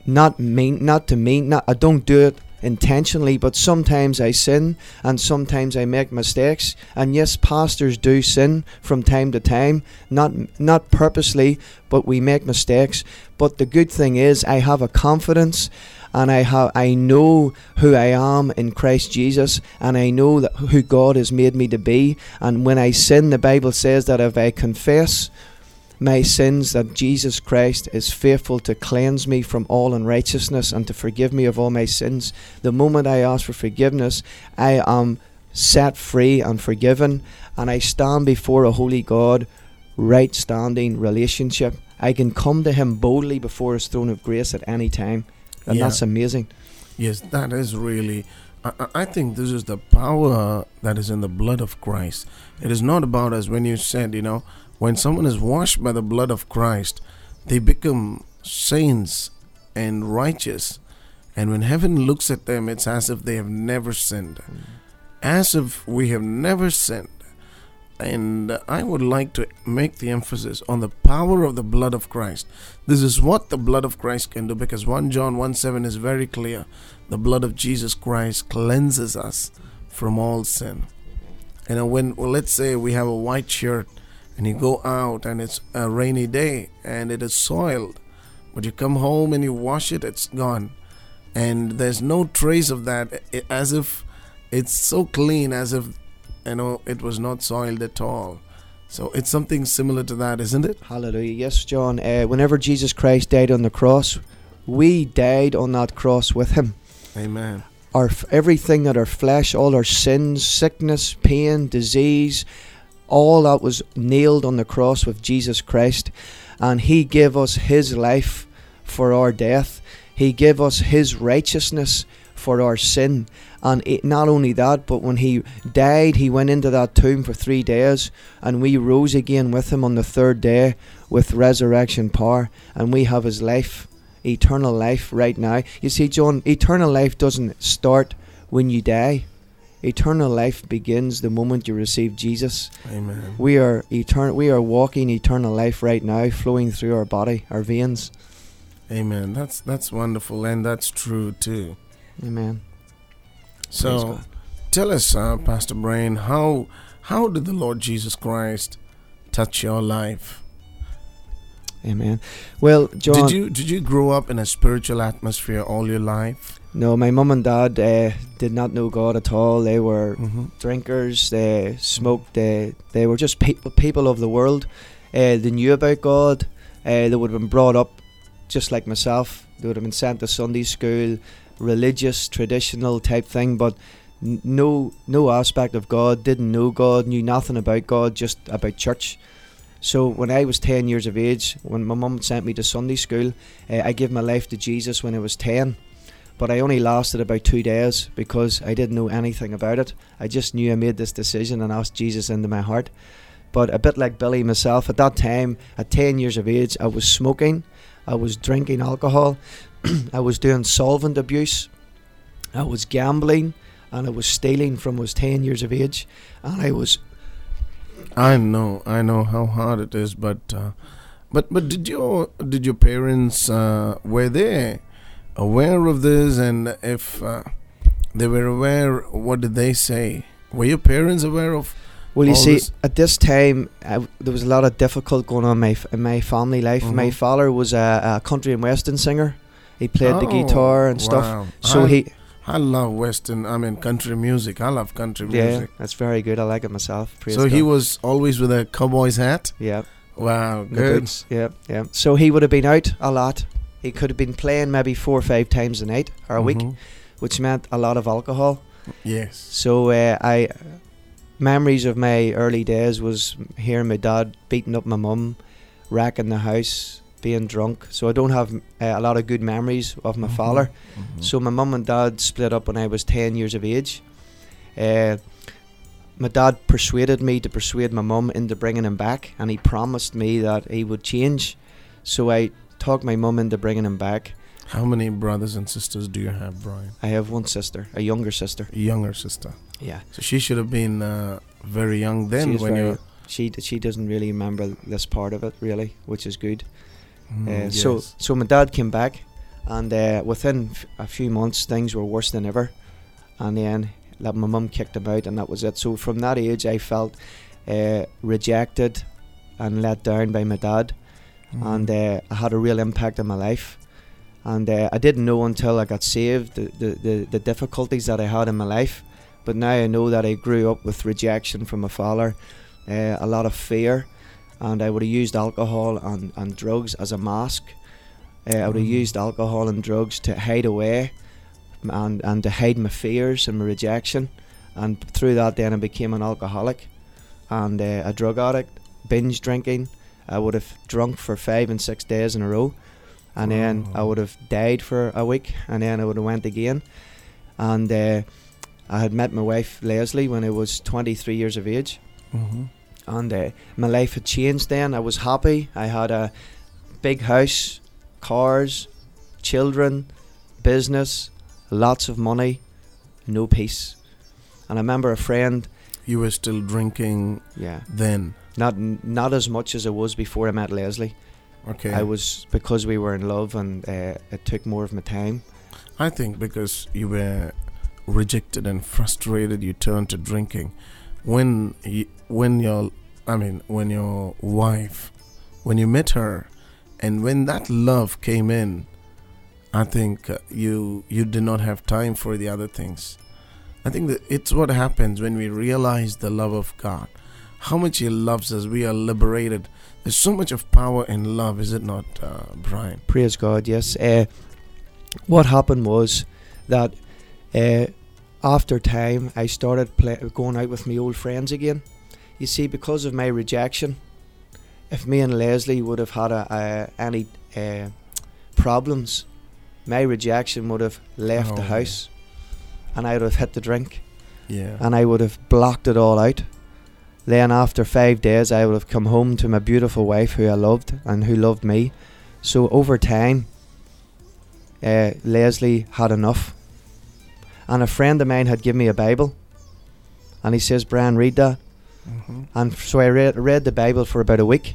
not mean, not to mean, not I don't do it intentionally, but sometimes I sin and sometimes I make mistakes. And yes, pastors do sin from time to time, not not purposely, but we make mistakes. But the good thing is, I have a confidence. And I have, I know who I am in Christ Jesus, and I know that who God has made me to be. And when I sin, the Bible says that if I confess my sins that Jesus Christ is faithful to cleanse me from all unrighteousness and to forgive me of all my sins. The moment I ask for forgiveness, I am set free and forgiven, and I stand before a holy God, right standing relationship. I can come to Him boldly before His throne of grace at any time, and Yeah. that's amazing. Yes, that is really. I, I- I think this is the power that is in the blood of Christ. It is not about as when you said, you know, when someone is washed by the blood of Christ, they become saints and righteous. And when heaven looks at them, it's as if they have never sinned, mm. as if we have never sinned. And I would like to make the emphasis on the power of the blood of Christ. This is what the blood of Christ can do because 1 John 1 7 is very clear. The blood of Jesus Christ cleanses us from all sin. You know, when, well, let's say we have a white shirt and you go out and it's a rainy day and it is soiled, but you come home and you wash it, it's gone. And there's no trace of that, as if it's so clean, as if, you know, it was not soiled at all. So it's something similar to that, isn't it? Hallelujah. Yes, John. Uh, whenever Jesus Christ died on the cross, we died on that cross with Him. Amen. our f- everything that our flesh, all our sins, sickness, pain, disease, all that was nailed on the cross with Jesus Christ, and He gave us His life for our death. He gave us His righteousness for our sin, and it, not only that, but when He died, He went into that tomb for three days, and we rose again with Him on the third day with resurrection power, and we have His life eternal life right now. You see, John, eternal life doesn't start when you die. Eternal life begins the moment you receive Jesus. Amen. We are eternal. We are walking eternal life right now, flowing through our body, our veins. Amen. That's that's wonderful, and that's true too. Amen. So, tell us, uh, Pastor Brian, how how did the Lord Jesus Christ touch your life? Amen. Well, John. Did you did you grow up in a spiritual atmosphere all your life? No, my mum and dad uh, did not know God at all. They were Mm-hmm. drinkers. They smoked. They they were just people people of the world. Uh, they knew about God. Uh, they would have been brought up just like myself. They would have been sent to Sunday school, religious, traditional type thing, but n- no no aspect of God. Didn't know God. Knew nothing about God. Just about church. So when I was ten years of age, when my mum sent me to Sunday school, uh, I gave my life to Jesus when I was ten. But I only lasted about two days because I didn't know anything about it. I just knew I made this decision and asked Jesus into my heart. But a bit like Billy myself, at that time, at 10 years of age, I was smoking, I was drinking alcohol, I was doing solvent abuse, I was gambling, and I was stealing from was 10 years of age. And I was, I know, I know how hard it is, but uh, but but did your did your parents uh, were they aware of this, and if uh, they were aware, what did they say? Were your parents aware of? well, you see, this- at this time, I, there was a lot of difficult going on in my, f- in my family life. My Mhm. father was a, a country and western singer. He played the Oh, guitar and stuff. So I, he, I love Western. I mean country music. I love country yeah, music. that's very good. I like it myself. So he was always with a cowboy's hat. yeah, Wow, the good. boots, yeah, yeah. So he would have been out a lot. He could have been playing maybe four or five times a night or a week, Mhm. which meant a lot of alcohol. Yes. So uh, I memories of my early days was hearing my dad beating up my mum, wrecking the house, being drunk. So I don't have uh, a lot of good memories of my Mhm. father. Mhm. So my mum and dad split up when I was ten years of age. Uh, my dad persuaded me to persuade my mum into bringing him back, and he promised me that he would change. So I talked my mum into bringing him back. How many brothers and sisters do you have, Brian? I have one sister, a younger sister. A younger sister. Yeah, So she should have been uh, very young then when you. she she doesn't really remember this part of it really, which is good. Mm, Uh, So yes. so my dad came back, And uh, within f- a few months, things were worse than ever. And then like, my mum kicked him out, and that was it. So from that age, I felt uh, rejected and let down by my dad, and uh, I had a real impact on my life. And uh, I didn't know until I got saved the, the, the, the difficulties that I had in my life. But now I know that I grew up with rejection from my father, uh, a lot of fear, and I would have used alcohol and, and drugs as a mask. Uh, I would have Mhm. used alcohol and drugs to hide away and, and to hide my fears and my rejection. And through that, then I became an alcoholic and uh, a drug addict, binge drinking. I would have drunk for five and six days in a row, and then I would have died for a week, and then I would have went again. And uh, I had met my wife Leslie when I was 23 years of age, Mm-hmm. and uh, my life had changed. Then I was happy. I had a big house, cars, children, business, lots of money, no peace. And I remember a friend. You were still drinking Yeah, then. Not not as much as I was before I met Leslie. Okay. I was because we were in love, and uh, it took more of my time. I think because you were rejected and frustrated, you turned to drinking. When you, when your, I mean, when your wife, when you met her, and when that love came in, I think uh, you you did not have time for the other things. I think that it's what happens when we realize the love of God, how much He loves us. We are liberated. There's so much of power in love, is it not, uh, Brian? Praise God, yes. Uh, what happened was that uh, after time, I started play- going out with my old friends again. You see, because of my rejection, if me and Leslie would have had a, a, any uh, problems, my rejection would have left the Oh. house, and I would have hit the drink, Yeah. and I would have blocked it all out. Then after five days, I would have come home to my beautiful wife, who I loved and who loved me. So over time, uh, Leslie had enough, and a friend of mine had given me a Bible, and he says, "Brian, read that." Mhm. And so I read, read the Bible for about a week,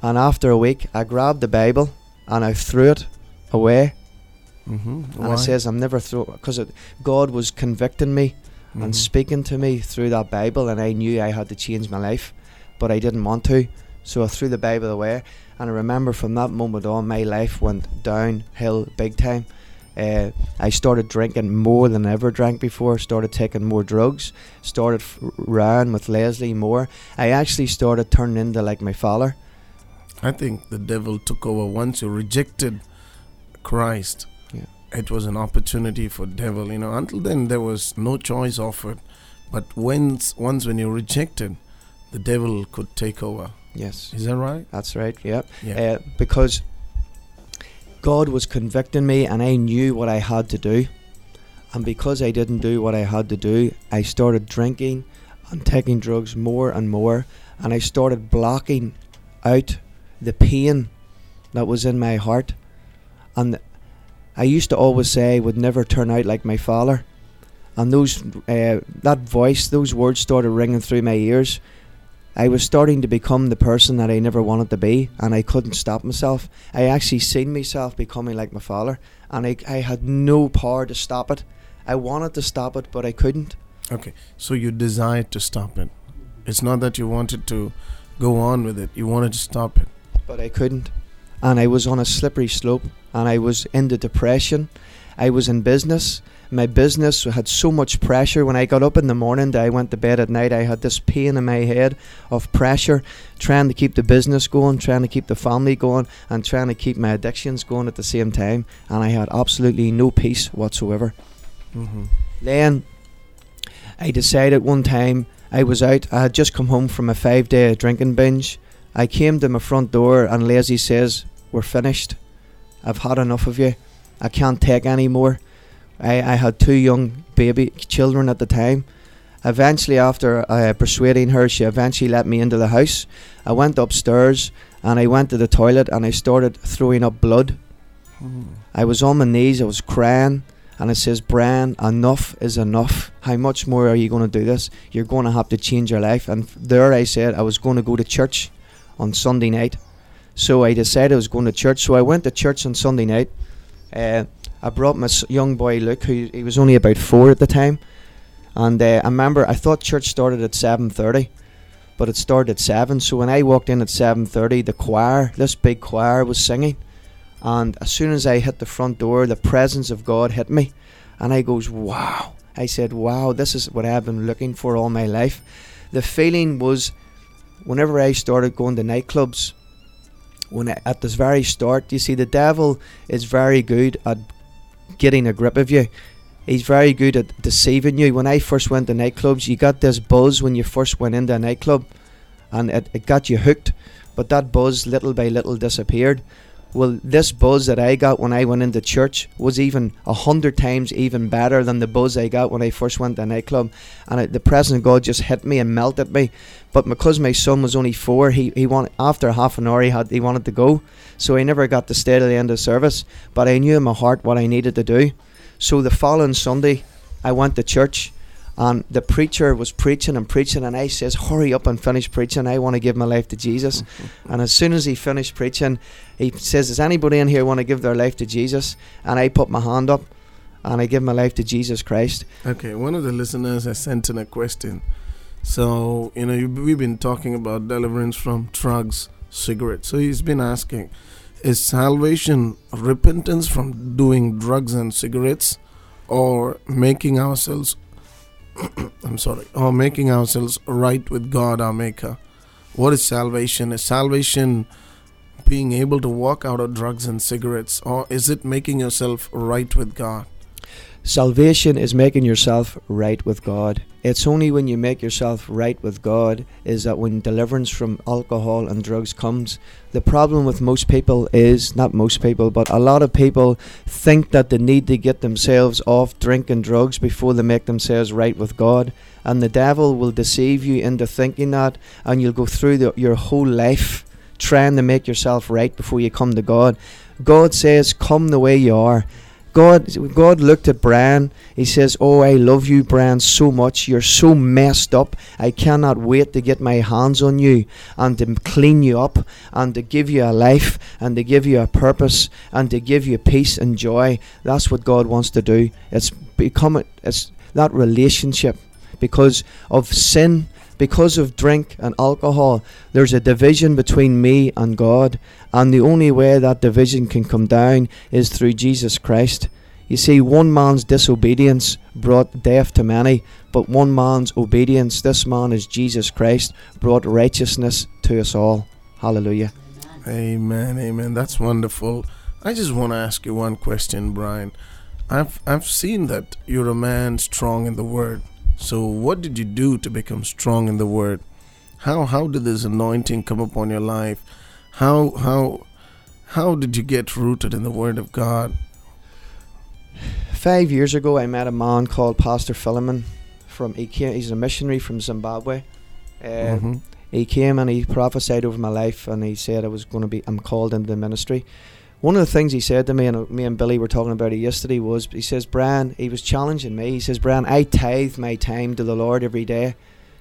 and after a week, I grabbed the Bible and I threw it away, Mm-hmm. and I says, "I'm never throw because God was convicting me." Mm-hmm. and speaking to me through that Bible, and I knew I had to change my life, but I didn't want to, so I threw the Bible away. And I remember from that moment on, my life went downhill big time. Uh, I started drinking more than I ever drank before. Started taking more drugs. Started f- ran with Leslie more. I actually started turning into like my father. I think the devil took over once you rejected Christ. It was an opportunity for devil, you know. Until then there was no choice offered. But once once when you rejected, the devil could take over. Yes, Is that right? that's right. Yep. Yeah. uh, because God was convicting me and I knew what I had to do. And because I didn't do what I had to do, I started drinking and taking drugs more and more. And I started blocking out the pain that was in my heart. And I used to always say I would never turn out like my father. And those, uh, that voice, those words started ringing through my ears. I was starting to become the person that I never wanted to be, and I couldn't stop myself. I actually seen myself becoming like my father, and I, I had no power to stop it. I wanted to stop it, but I couldn't. Okay. So you desired to stop it. It's not that you wanted to go on with it. You wanted to stop it. but I couldn't. And I was on a slippery slope and I was in the depression. I was in business. My business had so much pressure. When I got up in the morning, I went to bed at night, I had this pain in my head of pressure, trying to keep the business going, trying to keep the family going, and trying to keep my addictions going at the same time. And I had absolutely no peace whatsoever. Mm-hmm. Then I decided one time I was out. I had just come home from a five day drinking binge. I came to my front door and Leslie says, We're finished. I've had enough of you. I can't take any more. I, I had two young baby children at the time. Eventually, after uh, persuading her, she eventually let me into the house. I went upstairs and I went to the toilet and I started throwing up blood. I was on my knees, I was crying, and it says, Brian, enough is enough. How much more are you going to do this? You're going to have to change your life. And there I said I was going to go to church on Sunday night. So I decided I was going to church. So I went to church on Sunday night, Uh, I brought my young boy Luke, who he was only about four at the time, and uh, I remember I thought church started at seven thirty, but it started at seven. So when I walked in at seven thirty, the choir, this big choir, was singing, and as soon as I hit the front door, the presence of God hit me, and I goes, "Wow!" I said, "Wow, this is what I've been looking for all my life." The feeling was, whenever I started going to nightclubs, when at this very start, you see, the devil is very good at getting a grip of you. He's very good at deceiving you. When I first went to nightclubs, you got this buzz when you first went into a nightclub, and it, it got you hooked. But that buzz, little by little, disappeared. Well, this buzz that I got when I went into church was even a hundred times even better than the buzz I got when I first went to a nightclub. And the presence of God just hit me and melted me. But because my son was only four, he, he wanted after half an hour he had he wanted to go, so he never got to stay to the end of service. But I knew in my heart what I needed to do. So the following Sunday, I went to church, and the preacher was preaching and preaching, and I says, "Hurry up and finish preaching! I want to give my life to Jesus." and as soon as he finished preaching, he says, "Does anybody in here want to give their life to Jesus?" And I put my hand up, and I give my life to Jesus Christ. Okay, one of the listeners has sent in a question. So, you know, you, we've been talking about deliverance from drugs, cigarettes. So he's been asking Is salvation repentance from doing drugs and cigarettes or making ourselves, I'm sorry, or making ourselves right with God, our Maker? What is salvation? Is salvation being able to walk out of drugs and cigarettes or is it making yourself right with God? Salvation is making yourself right with God. It's only when you make yourself right with God is that when deliverance from alcohol and drugs comes. The problem with most people is not most people, but a lot of people think that they need to get themselves off drink and drugs before they make themselves right with God. And the devil will deceive you into thinking that, and you'll go through the, your whole life trying to make yourself right before you come to God. God says, Come the way you are. God, God looked at Brian. He says, "Oh, I love you, Brian, so much. You're so messed up. I cannot wait to get my hands on you and to clean you up and to give you a life and to give you a purpose and to give you peace and joy." That's what God wants to do. It's become it's that relationship because of sin because of drink and alcohol, there's a division between me and God, and the only way that division can come down is through Jesus Christ. You see, one man's disobedience brought death to many, but one man's obedience, this man is Jesus Christ, brought righteousness to us all. Hallelujah. Amen, amen. That's wonderful. I just want to ask you one question, Brian. I've I've seen that you're a man strong in the word. So what did you do to become strong in the word? How how did this anointing come upon your life? How how how did you get rooted in the word of God? Five years ago, I met a man called Pastor Philemon from he came, he's a missionary from Zimbabwe. Uh, Mhm. he came and he prophesied over my life and he said I was going to be I'm called into the ministry. One of the things he said to me and uh, me and Billy were talking about it yesterday was he says Brian he was challenging me. He says Brian I tithe my time to the Lord every day.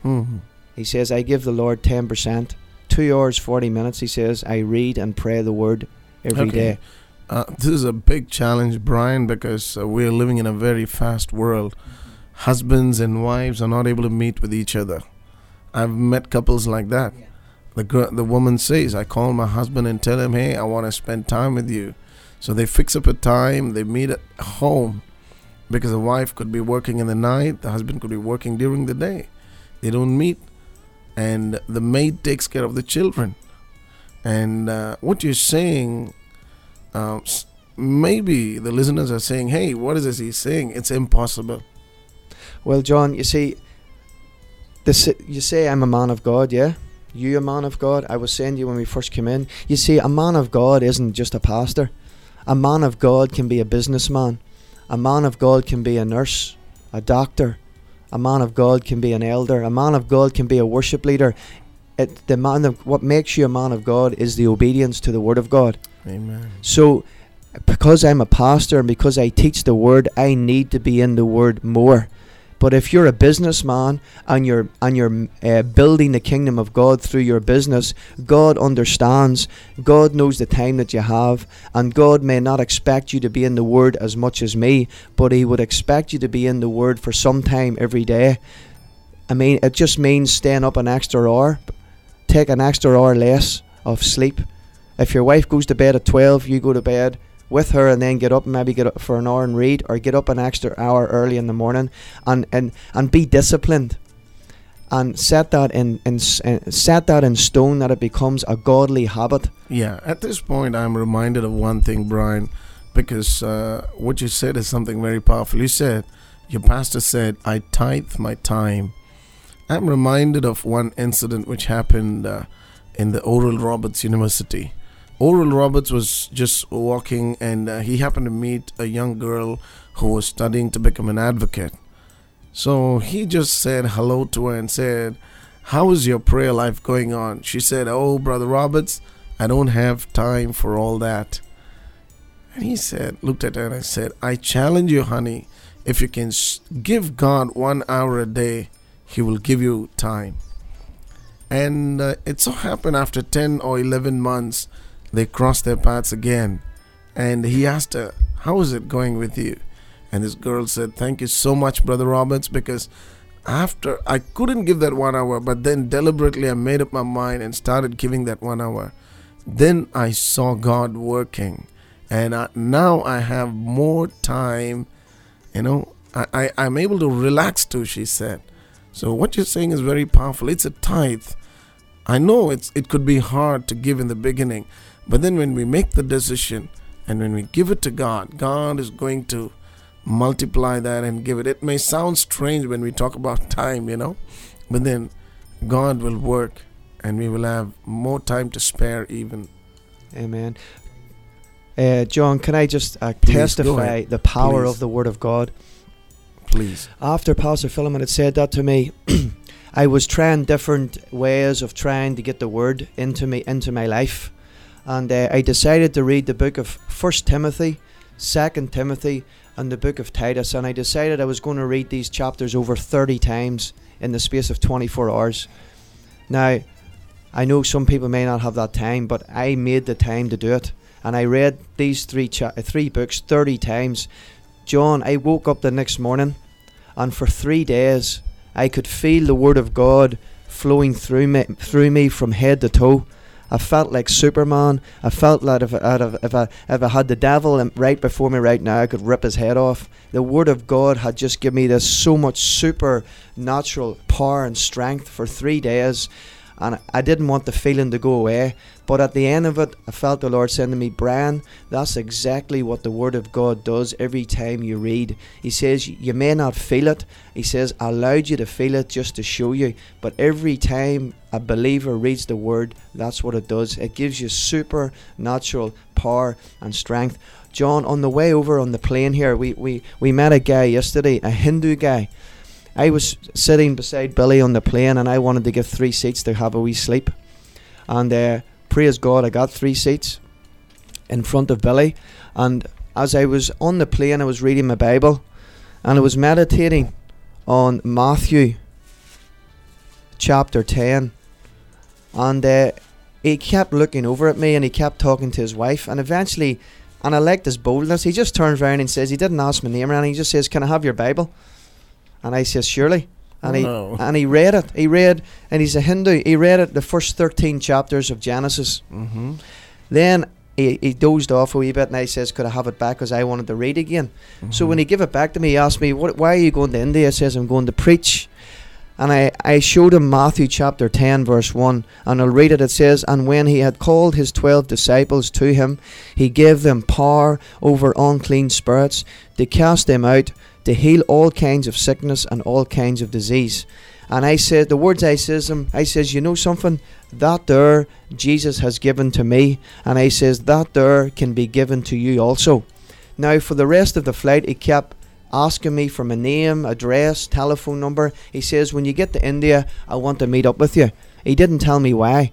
Mhm. He says I give the Lord 10%. 2 hours 40 minutes he says I read and pray the word every day. Okay. Uh, this is a big challenge, Brian, because uh, we're living in a very fast world. Husbands and wives are not able to meet with each other. I've met couples like that. The girl, the woman says, "I call my husband and tell him, hey, I want to spend time with you." So they fix up a time. They meet at home because the wife could be working in the night, the husband could be working during the day. They don't meet, and the maid takes care of the children. And uh, what you're saying uh, maybe the listeners are saying, "Hey, what is this he's saying? It's impossible." Well, John, you see, this you say I'm a man of God, yeah. You a man of God. I was saying to you when we first came in. You see, a man of God isn't just a pastor. A man of God can be a businessman. A man of God can be a nurse, a doctor. A man of God can be an elder. A man of God can be a worship leader. It, the man of, what makes you a man of God is the obedience to the word of God. Amen. So, because I'm a pastor and because I teach the word, I need to be in the word more. But if you're a businessman and you're and you're uh, building the kingdom of God through your business, God understands. God knows the time that you have, and God may not expect you to be in the Word as much as me, but He would expect you to be in the Word for some time every day. I mean, it just means staying up an extra hour, take an extra hour less of sleep. If your wife goes to bed at 12, you go to bed with her and then get up maybe get up for an hour and read or get up an extra hour early in the morning and, and, and be disciplined and set that in, in set that in stone that it becomes a godly habit. Yeah, at this point, I'm reminded of one thing, Brian, because uh, what you said is something very powerful. You said, your pastor said, I tithe my time. I'm reminded of one incident which happened uh, in the Oral Roberts University. Oral Roberts was just walking and uh, he happened to meet a young girl who was studying to become an advocate. So he just said hello to her and said, How is your prayer life going on? She said, Oh, Brother Roberts, I don't have time for all that. And he said, looked at her and I said, I challenge you, honey, if you can give God one hour a day, He will give you time. And uh, it so happened after 10 or 11 months, they crossed their paths again. And he asked her, How is it going with you? And this girl said, Thank you so much, Brother Roberts, because after I couldn't give that one hour, but then deliberately I made up my mind and started giving that one hour. Then I saw God working, and I, now I have more time. You know, I, I, I'm able to relax too, she said. So, what you're saying is very powerful. It's a tithe. I know it's it could be hard to give in the beginning, but then when we make the decision and when we give it to God, God is going to multiply that and give it. It may sound strange when we talk about time, you know, but then God will work and we will have more time to spare even. Amen. Uh, John, can I just uh, Please, testify the power Please. of the Word of God? Please. After Pastor Philemon had said that to me, I was trying different ways of trying to get the Word into me into my life, and uh, I decided to read the book of First Timothy, Second Timothy, and the book of Titus, and I decided I was going to read these chapters over thirty times in the space of twenty four hours. Now, I know some people may not have that time, but I made the time to do it, and I read these three cha- three books thirty times. John, I woke up the next morning, and for three days I could feel the Word of God flowing through me, through me from head to toe. I felt like Superman. I felt like if, if, I, if I had the devil right before me right now, I could rip his head off. The Word of God had just given me this so much supernatural power and strength for three days. And I didn't want the feeling to go away. But at the end of it, I felt the Lord saying to me, Brian, that's exactly what the Word of God does every time you read. He says, You may not feel it. He says, I allowed you to feel it just to show you. But every time a believer reads the Word, that's what it does. It gives you supernatural power and strength. John, on the way over on the plane here, we, we, we met a guy yesterday, a Hindu guy. I was sitting beside Billy on the plane and I wanted to get three seats to have a wee sleep. And uh, praise God, I got three seats in front of Billy. And as I was on the plane, I was reading my Bible and I was meditating on Matthew chapter 10. And uh, he kept looking over at me and he kept talking to his wife. And eventually, and I liked his boldness, he just turns around and says, He didn't ask my name anything, he just says, Can I have your Bible? And I says, Surely. And he Wow. and he read it. He read, and he's a Hindu. He read it the first thirteen chapters of Genesis. Mm-hmm. Then he, he dozed off a wee bit, and I says, "Could I have it back?" Because I wanted to read again. So when he gave it back to me, he asked me, "What? Why are you going to India?" I says, "I'm going to preach." And I, I showed him Matthew chapter 10, verse 1, and I'll read it. It says, And when he had called his twelve disciples to him, he gave them power over unclean spirits to cast them out, to heal all kinds of sickness and all kinds of disease. And I said, the words I says him, I says, you know something? That there Jesus has given to me. And I says, that there can be given to you also. Now, for the rest of the flight, he kept asking me for my name, address, telephone number. He says, When you get to India, I want to meet up with you. He didn't tell me why.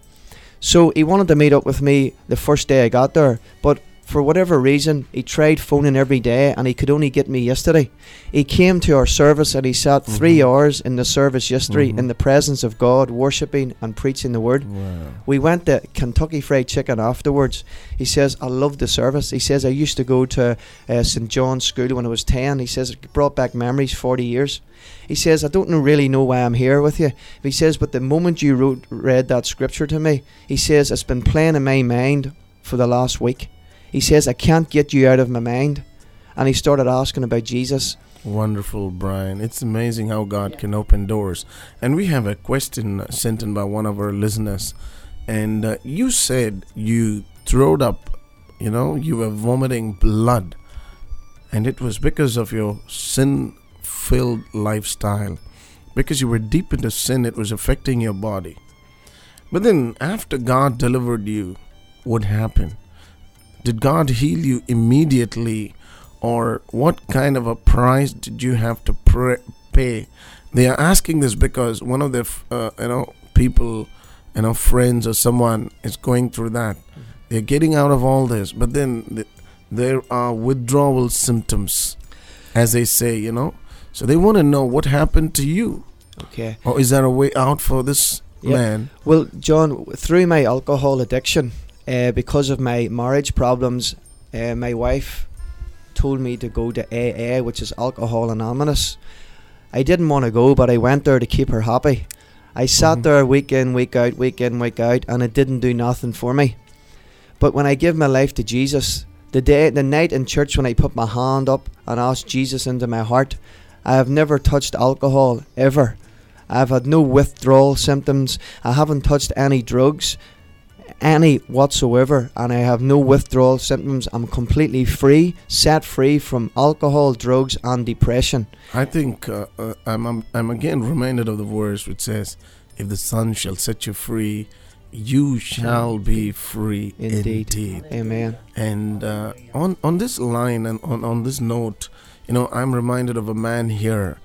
So he wanted to meet up with me the first day I got there. But for whatever reason, he tried phoning every day and he could only get me yesterday. He came to our service and he sat three Mhm. hours in the service yesterday Mhm. in the presence of God, worshipping and preaching the word. Wow. We went to Kentucky Fried Chicken afterwards. He says, I love the service. He says, I used to go to uh, St. John's School when I was 10. He says, it brought back memories 40 years. He says, I don't really know why I'm here with you. He says, but the moment you wrote, read that scripture to me, he says, it's been playing in my mind for the last week. He says, I can't get you out of my mind. And he started asking about Jesus. Wonderful, Brian. It's amazing how God can open doors. And we have a question sent in by one of our listeners. And uh, you said you throwed up, you know, you were vomiting blood. And it was because of your sin filled lifestyle. Because you were deep into sin, it was affecting your body. But then, after God delivered you, what happened? Did God heal you immediately? or what kind of a price did you have to pray, pay? They are asking this because one of their uh, you know people, you know friends or someone is going through that. They're getting out of all this, but then th- there are withdrawal symptoms, as they say, you know. So they want to know what happened to you, Okay. or is there a way out for this Yeah. man? Well, John, through my alcohol addiction, uh, because of my marriage problems, uh, my wife told me to go to AA, which is Alcohol Anonymous. I didn't want to go, but I went there to keep her happy. I sat Mhm. there week in, week out, week in, week out, and it didn't do nothing for me. But when I give my life to Jesus, the day, the night in church when I put my hand up and asked Jesus into my heart, I have never touched alcohol ever. I've had no withdrawal symptoms. I haven't touched any drugs, any whatsoever, and I have no withdrawal symptoms. I'm completely free, set free from alcohol, drugs, and depression. I think uh, uh, I'm, I'm I'm again reminded of the verse which says, "If the Son shall set you free, you shall be free Indeed. indeed." Amen. And uh, on on this line and on on this note, you know, I'm reminded of a man here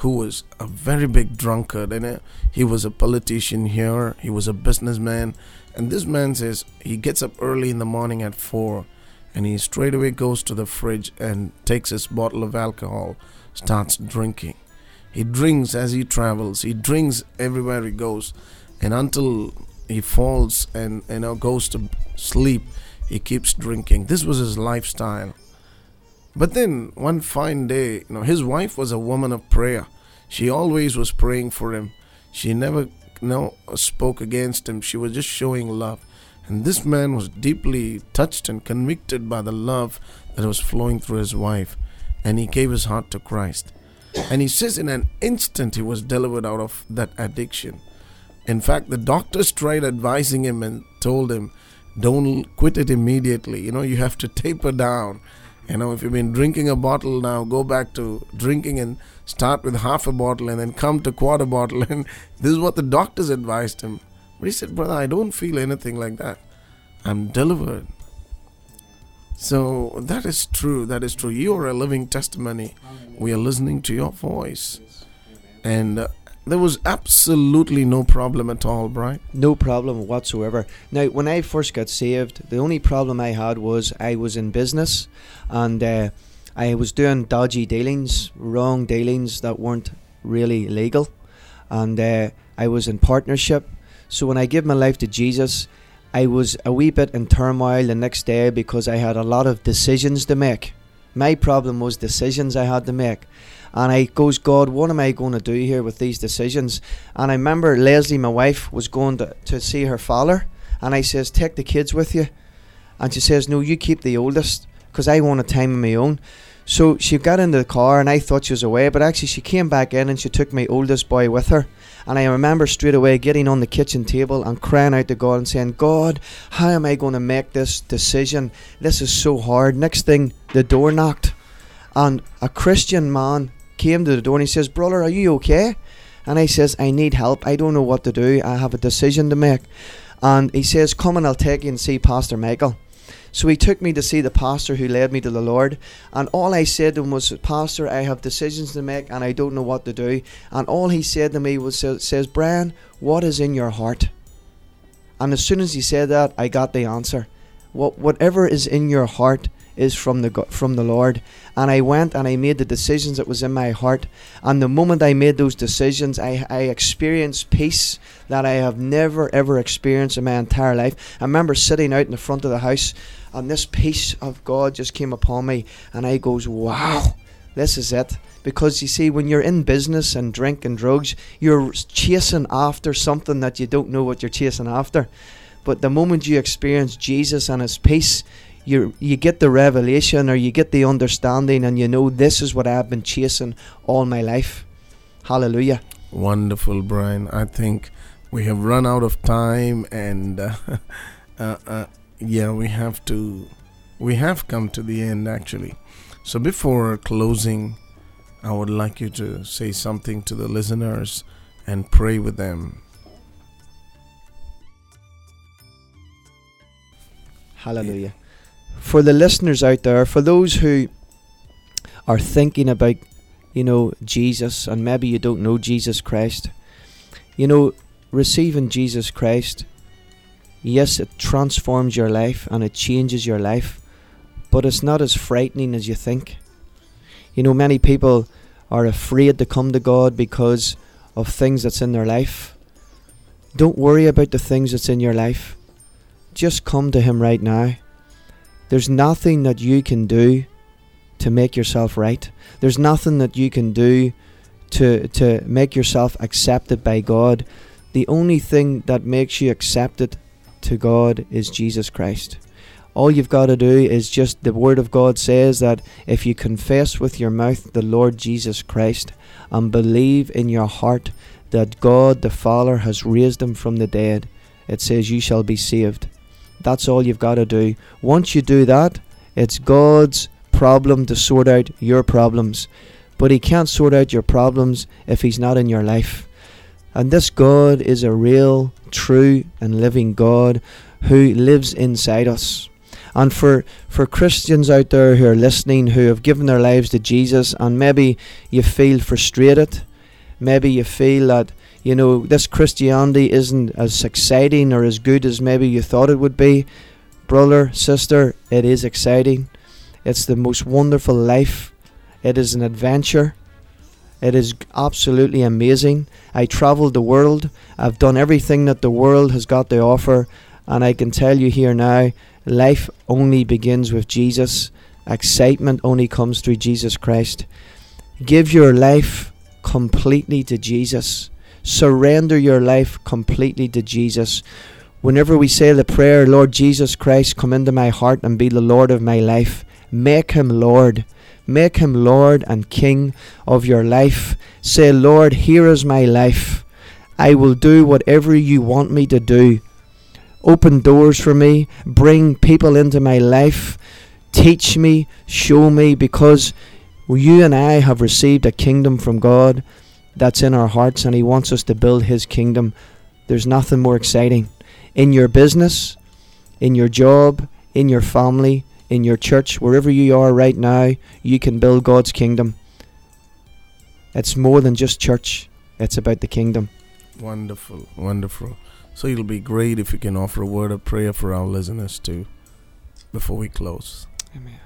who was a very big drunkard, and uh, he was a politician here. He was a businessman, and this man says he gets up early in the morning at four, and he straight away goes to the fridge and takes his bottle of alcohol, starts drinking. He drinks as he travels. He drinks everywhere he goes, and until he falls and you know goes to sleep, he keeps drinking. This was his lifestyle. But then one fine day, you know, his wife was a woman of prayer. She always was praying for him. She never, know, spoke against him. She was just showing love. And this man was deeply touched and convicted by the love that was flowing through his wife. And he gave his heart to Christ. And he says in an instant he was delivered out of that addiction. In fact, the doctors tried advising him and told him, don't quit it immediately. You know, you have to taper down. You know, if you've been drinking a bottle now, go back to drinking and start with half a bottle and then come to quarter bottle. And this is what the doctors advised him. But he said, Brother, I don't feel anything like that. I'm delivered. So that is true. That is true. You are a living testimony. We are listening to your voice. And uh, there was absolutely no problem at all, Brian. No problem whatsoever. Now, when I first got saved, the only problem I had was I was in business and uh, I was doing dodgy dealings, wrong dealings that weren't really legal. And uh, I was in partnership. So when I gave my life to Jesus, I was a wee bit in turmoil the next day because I had a lot of decisions to make. My problem was decisions I had to make. And I goes, God, what am I going to do here with these decisions? And I remember Leslie, my wife, was going to, to see her father. And I says, take the kids with you. And she says, no, you keep the oldest because I want a time of my own. So she got into the car and I thought she was away. But actually, she came back in and she took my oldest boy with her. And I remember straight away getting on the kitchen table and crying out to God and saying, God, how am I going to make this decision? This is so hard. Next thing, the door knocked. And a Christian man came to the door and he says, Brother, are you okay? And I says, I need help. I don't know what to do. I have a decision to make. And he says, Come and I'll take you and see Pastor Michael. So he took me to see the pastor who led me to the Lord. And all I said to him was, Pastor, I have decisions to make and I don't know what to do. And all he said to me was, says, Brian, what is in your heart? And as soon as he said that, I got the answer. What whatever is in your heart is from the from the Lord. And I went and I made the decisions that was in my heart. And the moment I made those decisions, I, I experienced peace that I have never ever experienced in my entire life. I remember sitting out in the front of the house, and this peace of God just came upon me, and I goes, "Wow, this is it." Because you see, when you're in business and drink and drugs, you're chasing after something that you don't know what you're chasing after. But the moment you experience Jesus and His peace, you you get the revelation or you get the understanding, and you know this is what I've been chasing all my life. Hallelujah. Wonderful, Brian. I think we have run out of time, and uh, uh, uh, yeah, we have to. We have come to the end, actually. So before closing, I would like you to say something to the listeners and pray with them. Hallelujah. For the listeners out there, for those who are thinking about, you know, Jesus, and maybe you don't know Jesus Christ, you know, receiving Jesus Christ, yes, it transforms your life and it changes your life, but it's not as frightening as you think. You know, many people are afraid to come to God because of things that's in their life. Don't worry about the things that's in your life. Just come to Him right now. There's nothing that you can do to make yourself right. There's nothing that you can do to to make yourself accepted by God. The only thing that makes you accepted to God is Jesus Christ. All you've got to do is just the word of God says that if you confess with your mouth the Lord Jesus Christ and believe in your heart that God the Father has raised him from the dead, it says you shall be saved. That's all you've got to do. Once you do that, it's God's problem to sort out your problems. But He can't sort out your problems if He's not in your life. And this God is a real, true, and living God who lives inside us. And for, for Christians out there who are listening who have given their lives to Jesus, and maybe you feel frustrated, maybe you feel that you know, this Christianity isn't as exciting or as good as maybe you thought it would be. Brother, sister, it is exciting. It's the most wonderful life. It is an adventure. It is absolutely amazing. I traveled the world. I've done everything that the world has got to offer. And I can tell you here now life only begins with Jesus. Excitement only comes through Jesus Christ. Give your life completely to Jesus surrender your life completely to Jesus. Whenever we say the prayer, Lord Jesus Christ, come into my heart and be the Lord of my life, make him Lord. Make him Lord and King of your life. Say, Lord, here is my life. I will do whatever you want me to do. Open doors for me. Bring people into my life. Teach me. Show me. Because you and I have received a kingdom from God that's in our hearts and He wants us to build His kingdom. There's nothing more exciting. In your business, in your job, in your family, in your church, wherever you are right now, you can build God's kingdom. It's more than just church, it's about the kingdom. Wonderful, wonderful. So it'll be great if you can offer a word of prayer for our listeners too before we close. Amen.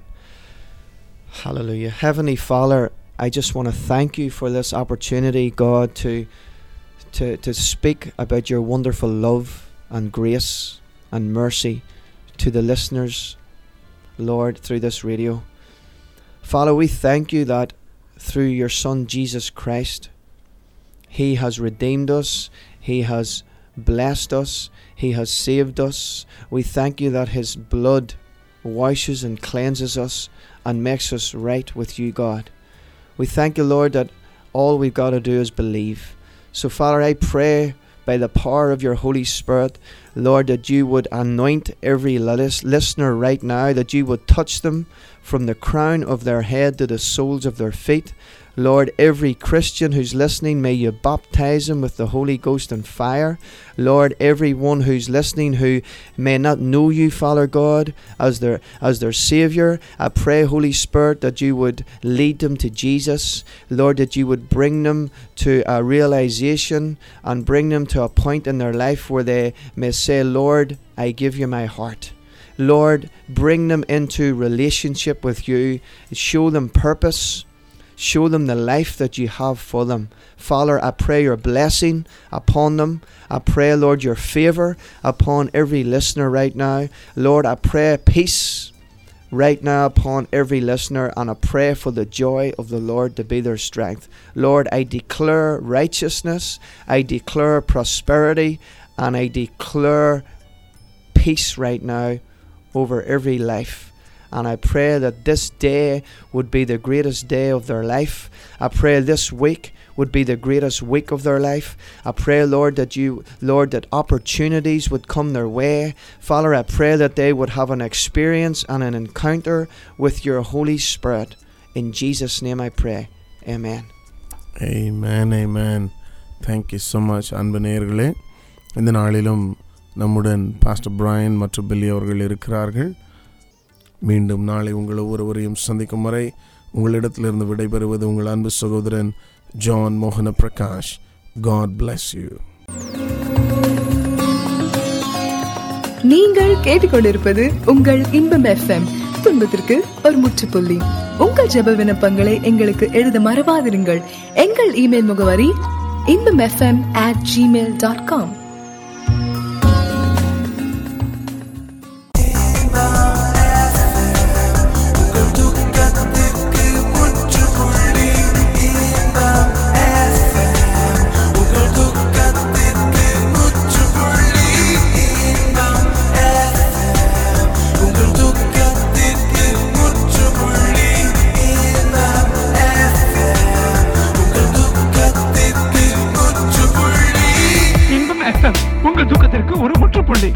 Hallelujah. Heavenly Father, I just want to thank you for this opportunity, God, to to to speak about your wonderful love and grace and mercy to the listeners, Lord, through this radio. Father, we thank you that through your Son Jesus Christ, He has redeemed us, He has blessed us, He has saved us. We thank you that His blood washes and cleanses us and makes us right with you, God. We thank you, Lord, that all we've got to do is believe. So, Father, I pray by the power of your Holy Spirit, Lord, that you would anoint every listener right now, that you would touch them from the crown of their head to the soles of their feet. Lord, every Christian who's listening, may you baptize them with the Holy Ghost and fire. Lord, everyone who's listening who may not know you, Father God, as their as their Savior, I pray, Holy Spirit, that you would lead them to Jesus. Lord, that you would bring them to a realization and bring them to a point in their life where they may say, Lord, I give you my heart. Lord, bring them into relationship with you. Show them purpose. Show them the life that you have for them. Father, I pray your blessing upon them. I pray, Lord, your favor upon every listener right now. Lord, I pray peace right now upon every listener, and I pray for the joy of the Lord to be their strength. Lord, I declare righteousness, I declare prosperity, and I declare peace right now over every life. And I pray that this day would be the greatest day of their life. I pray this week would be the greatest week of their life. I pray, Lord, that you, Lord, that opportunities would come their way. Father, I pray that they would have an experience and an encounter with your Holy Spirit. In Jesus' name I pray. Amen. Amen, amen. Thank you so much அன்பு நேயர்களே இந்த நாளிலும் நம்முடன் pastor Brian மற்றும் பில்லி அவர்கள் இருக்கிறார்கள் மீண்டும் நாளை உங்கள் ஒவ்வொருவரையும் சந்திக்கும் வரை உங்களிடத்திலிருந்து விடைபெறுவது உங்கள் அன்பு சகோதரன் ஜான் மோகன பிரகாஷ். காட் பிளஸ் யூ நீங்கள் கேட்டுக்கொண்டிருப்பது உங்கள் இன்பம் எஃப்எம் துன்பத்திற்கு ஒரு முற்றுப்புள்ளி. உங்கள் ஜெப விண்ணப்பங்களை எங்களுக்கு எழுத மறவாதிருங்கள். எங்கள் இமெயில் முகவரி Inbam FM at Gmail dot com உங்கள் தூக்கத்திற்கு ஒரு முற்றுப்புள்ளி.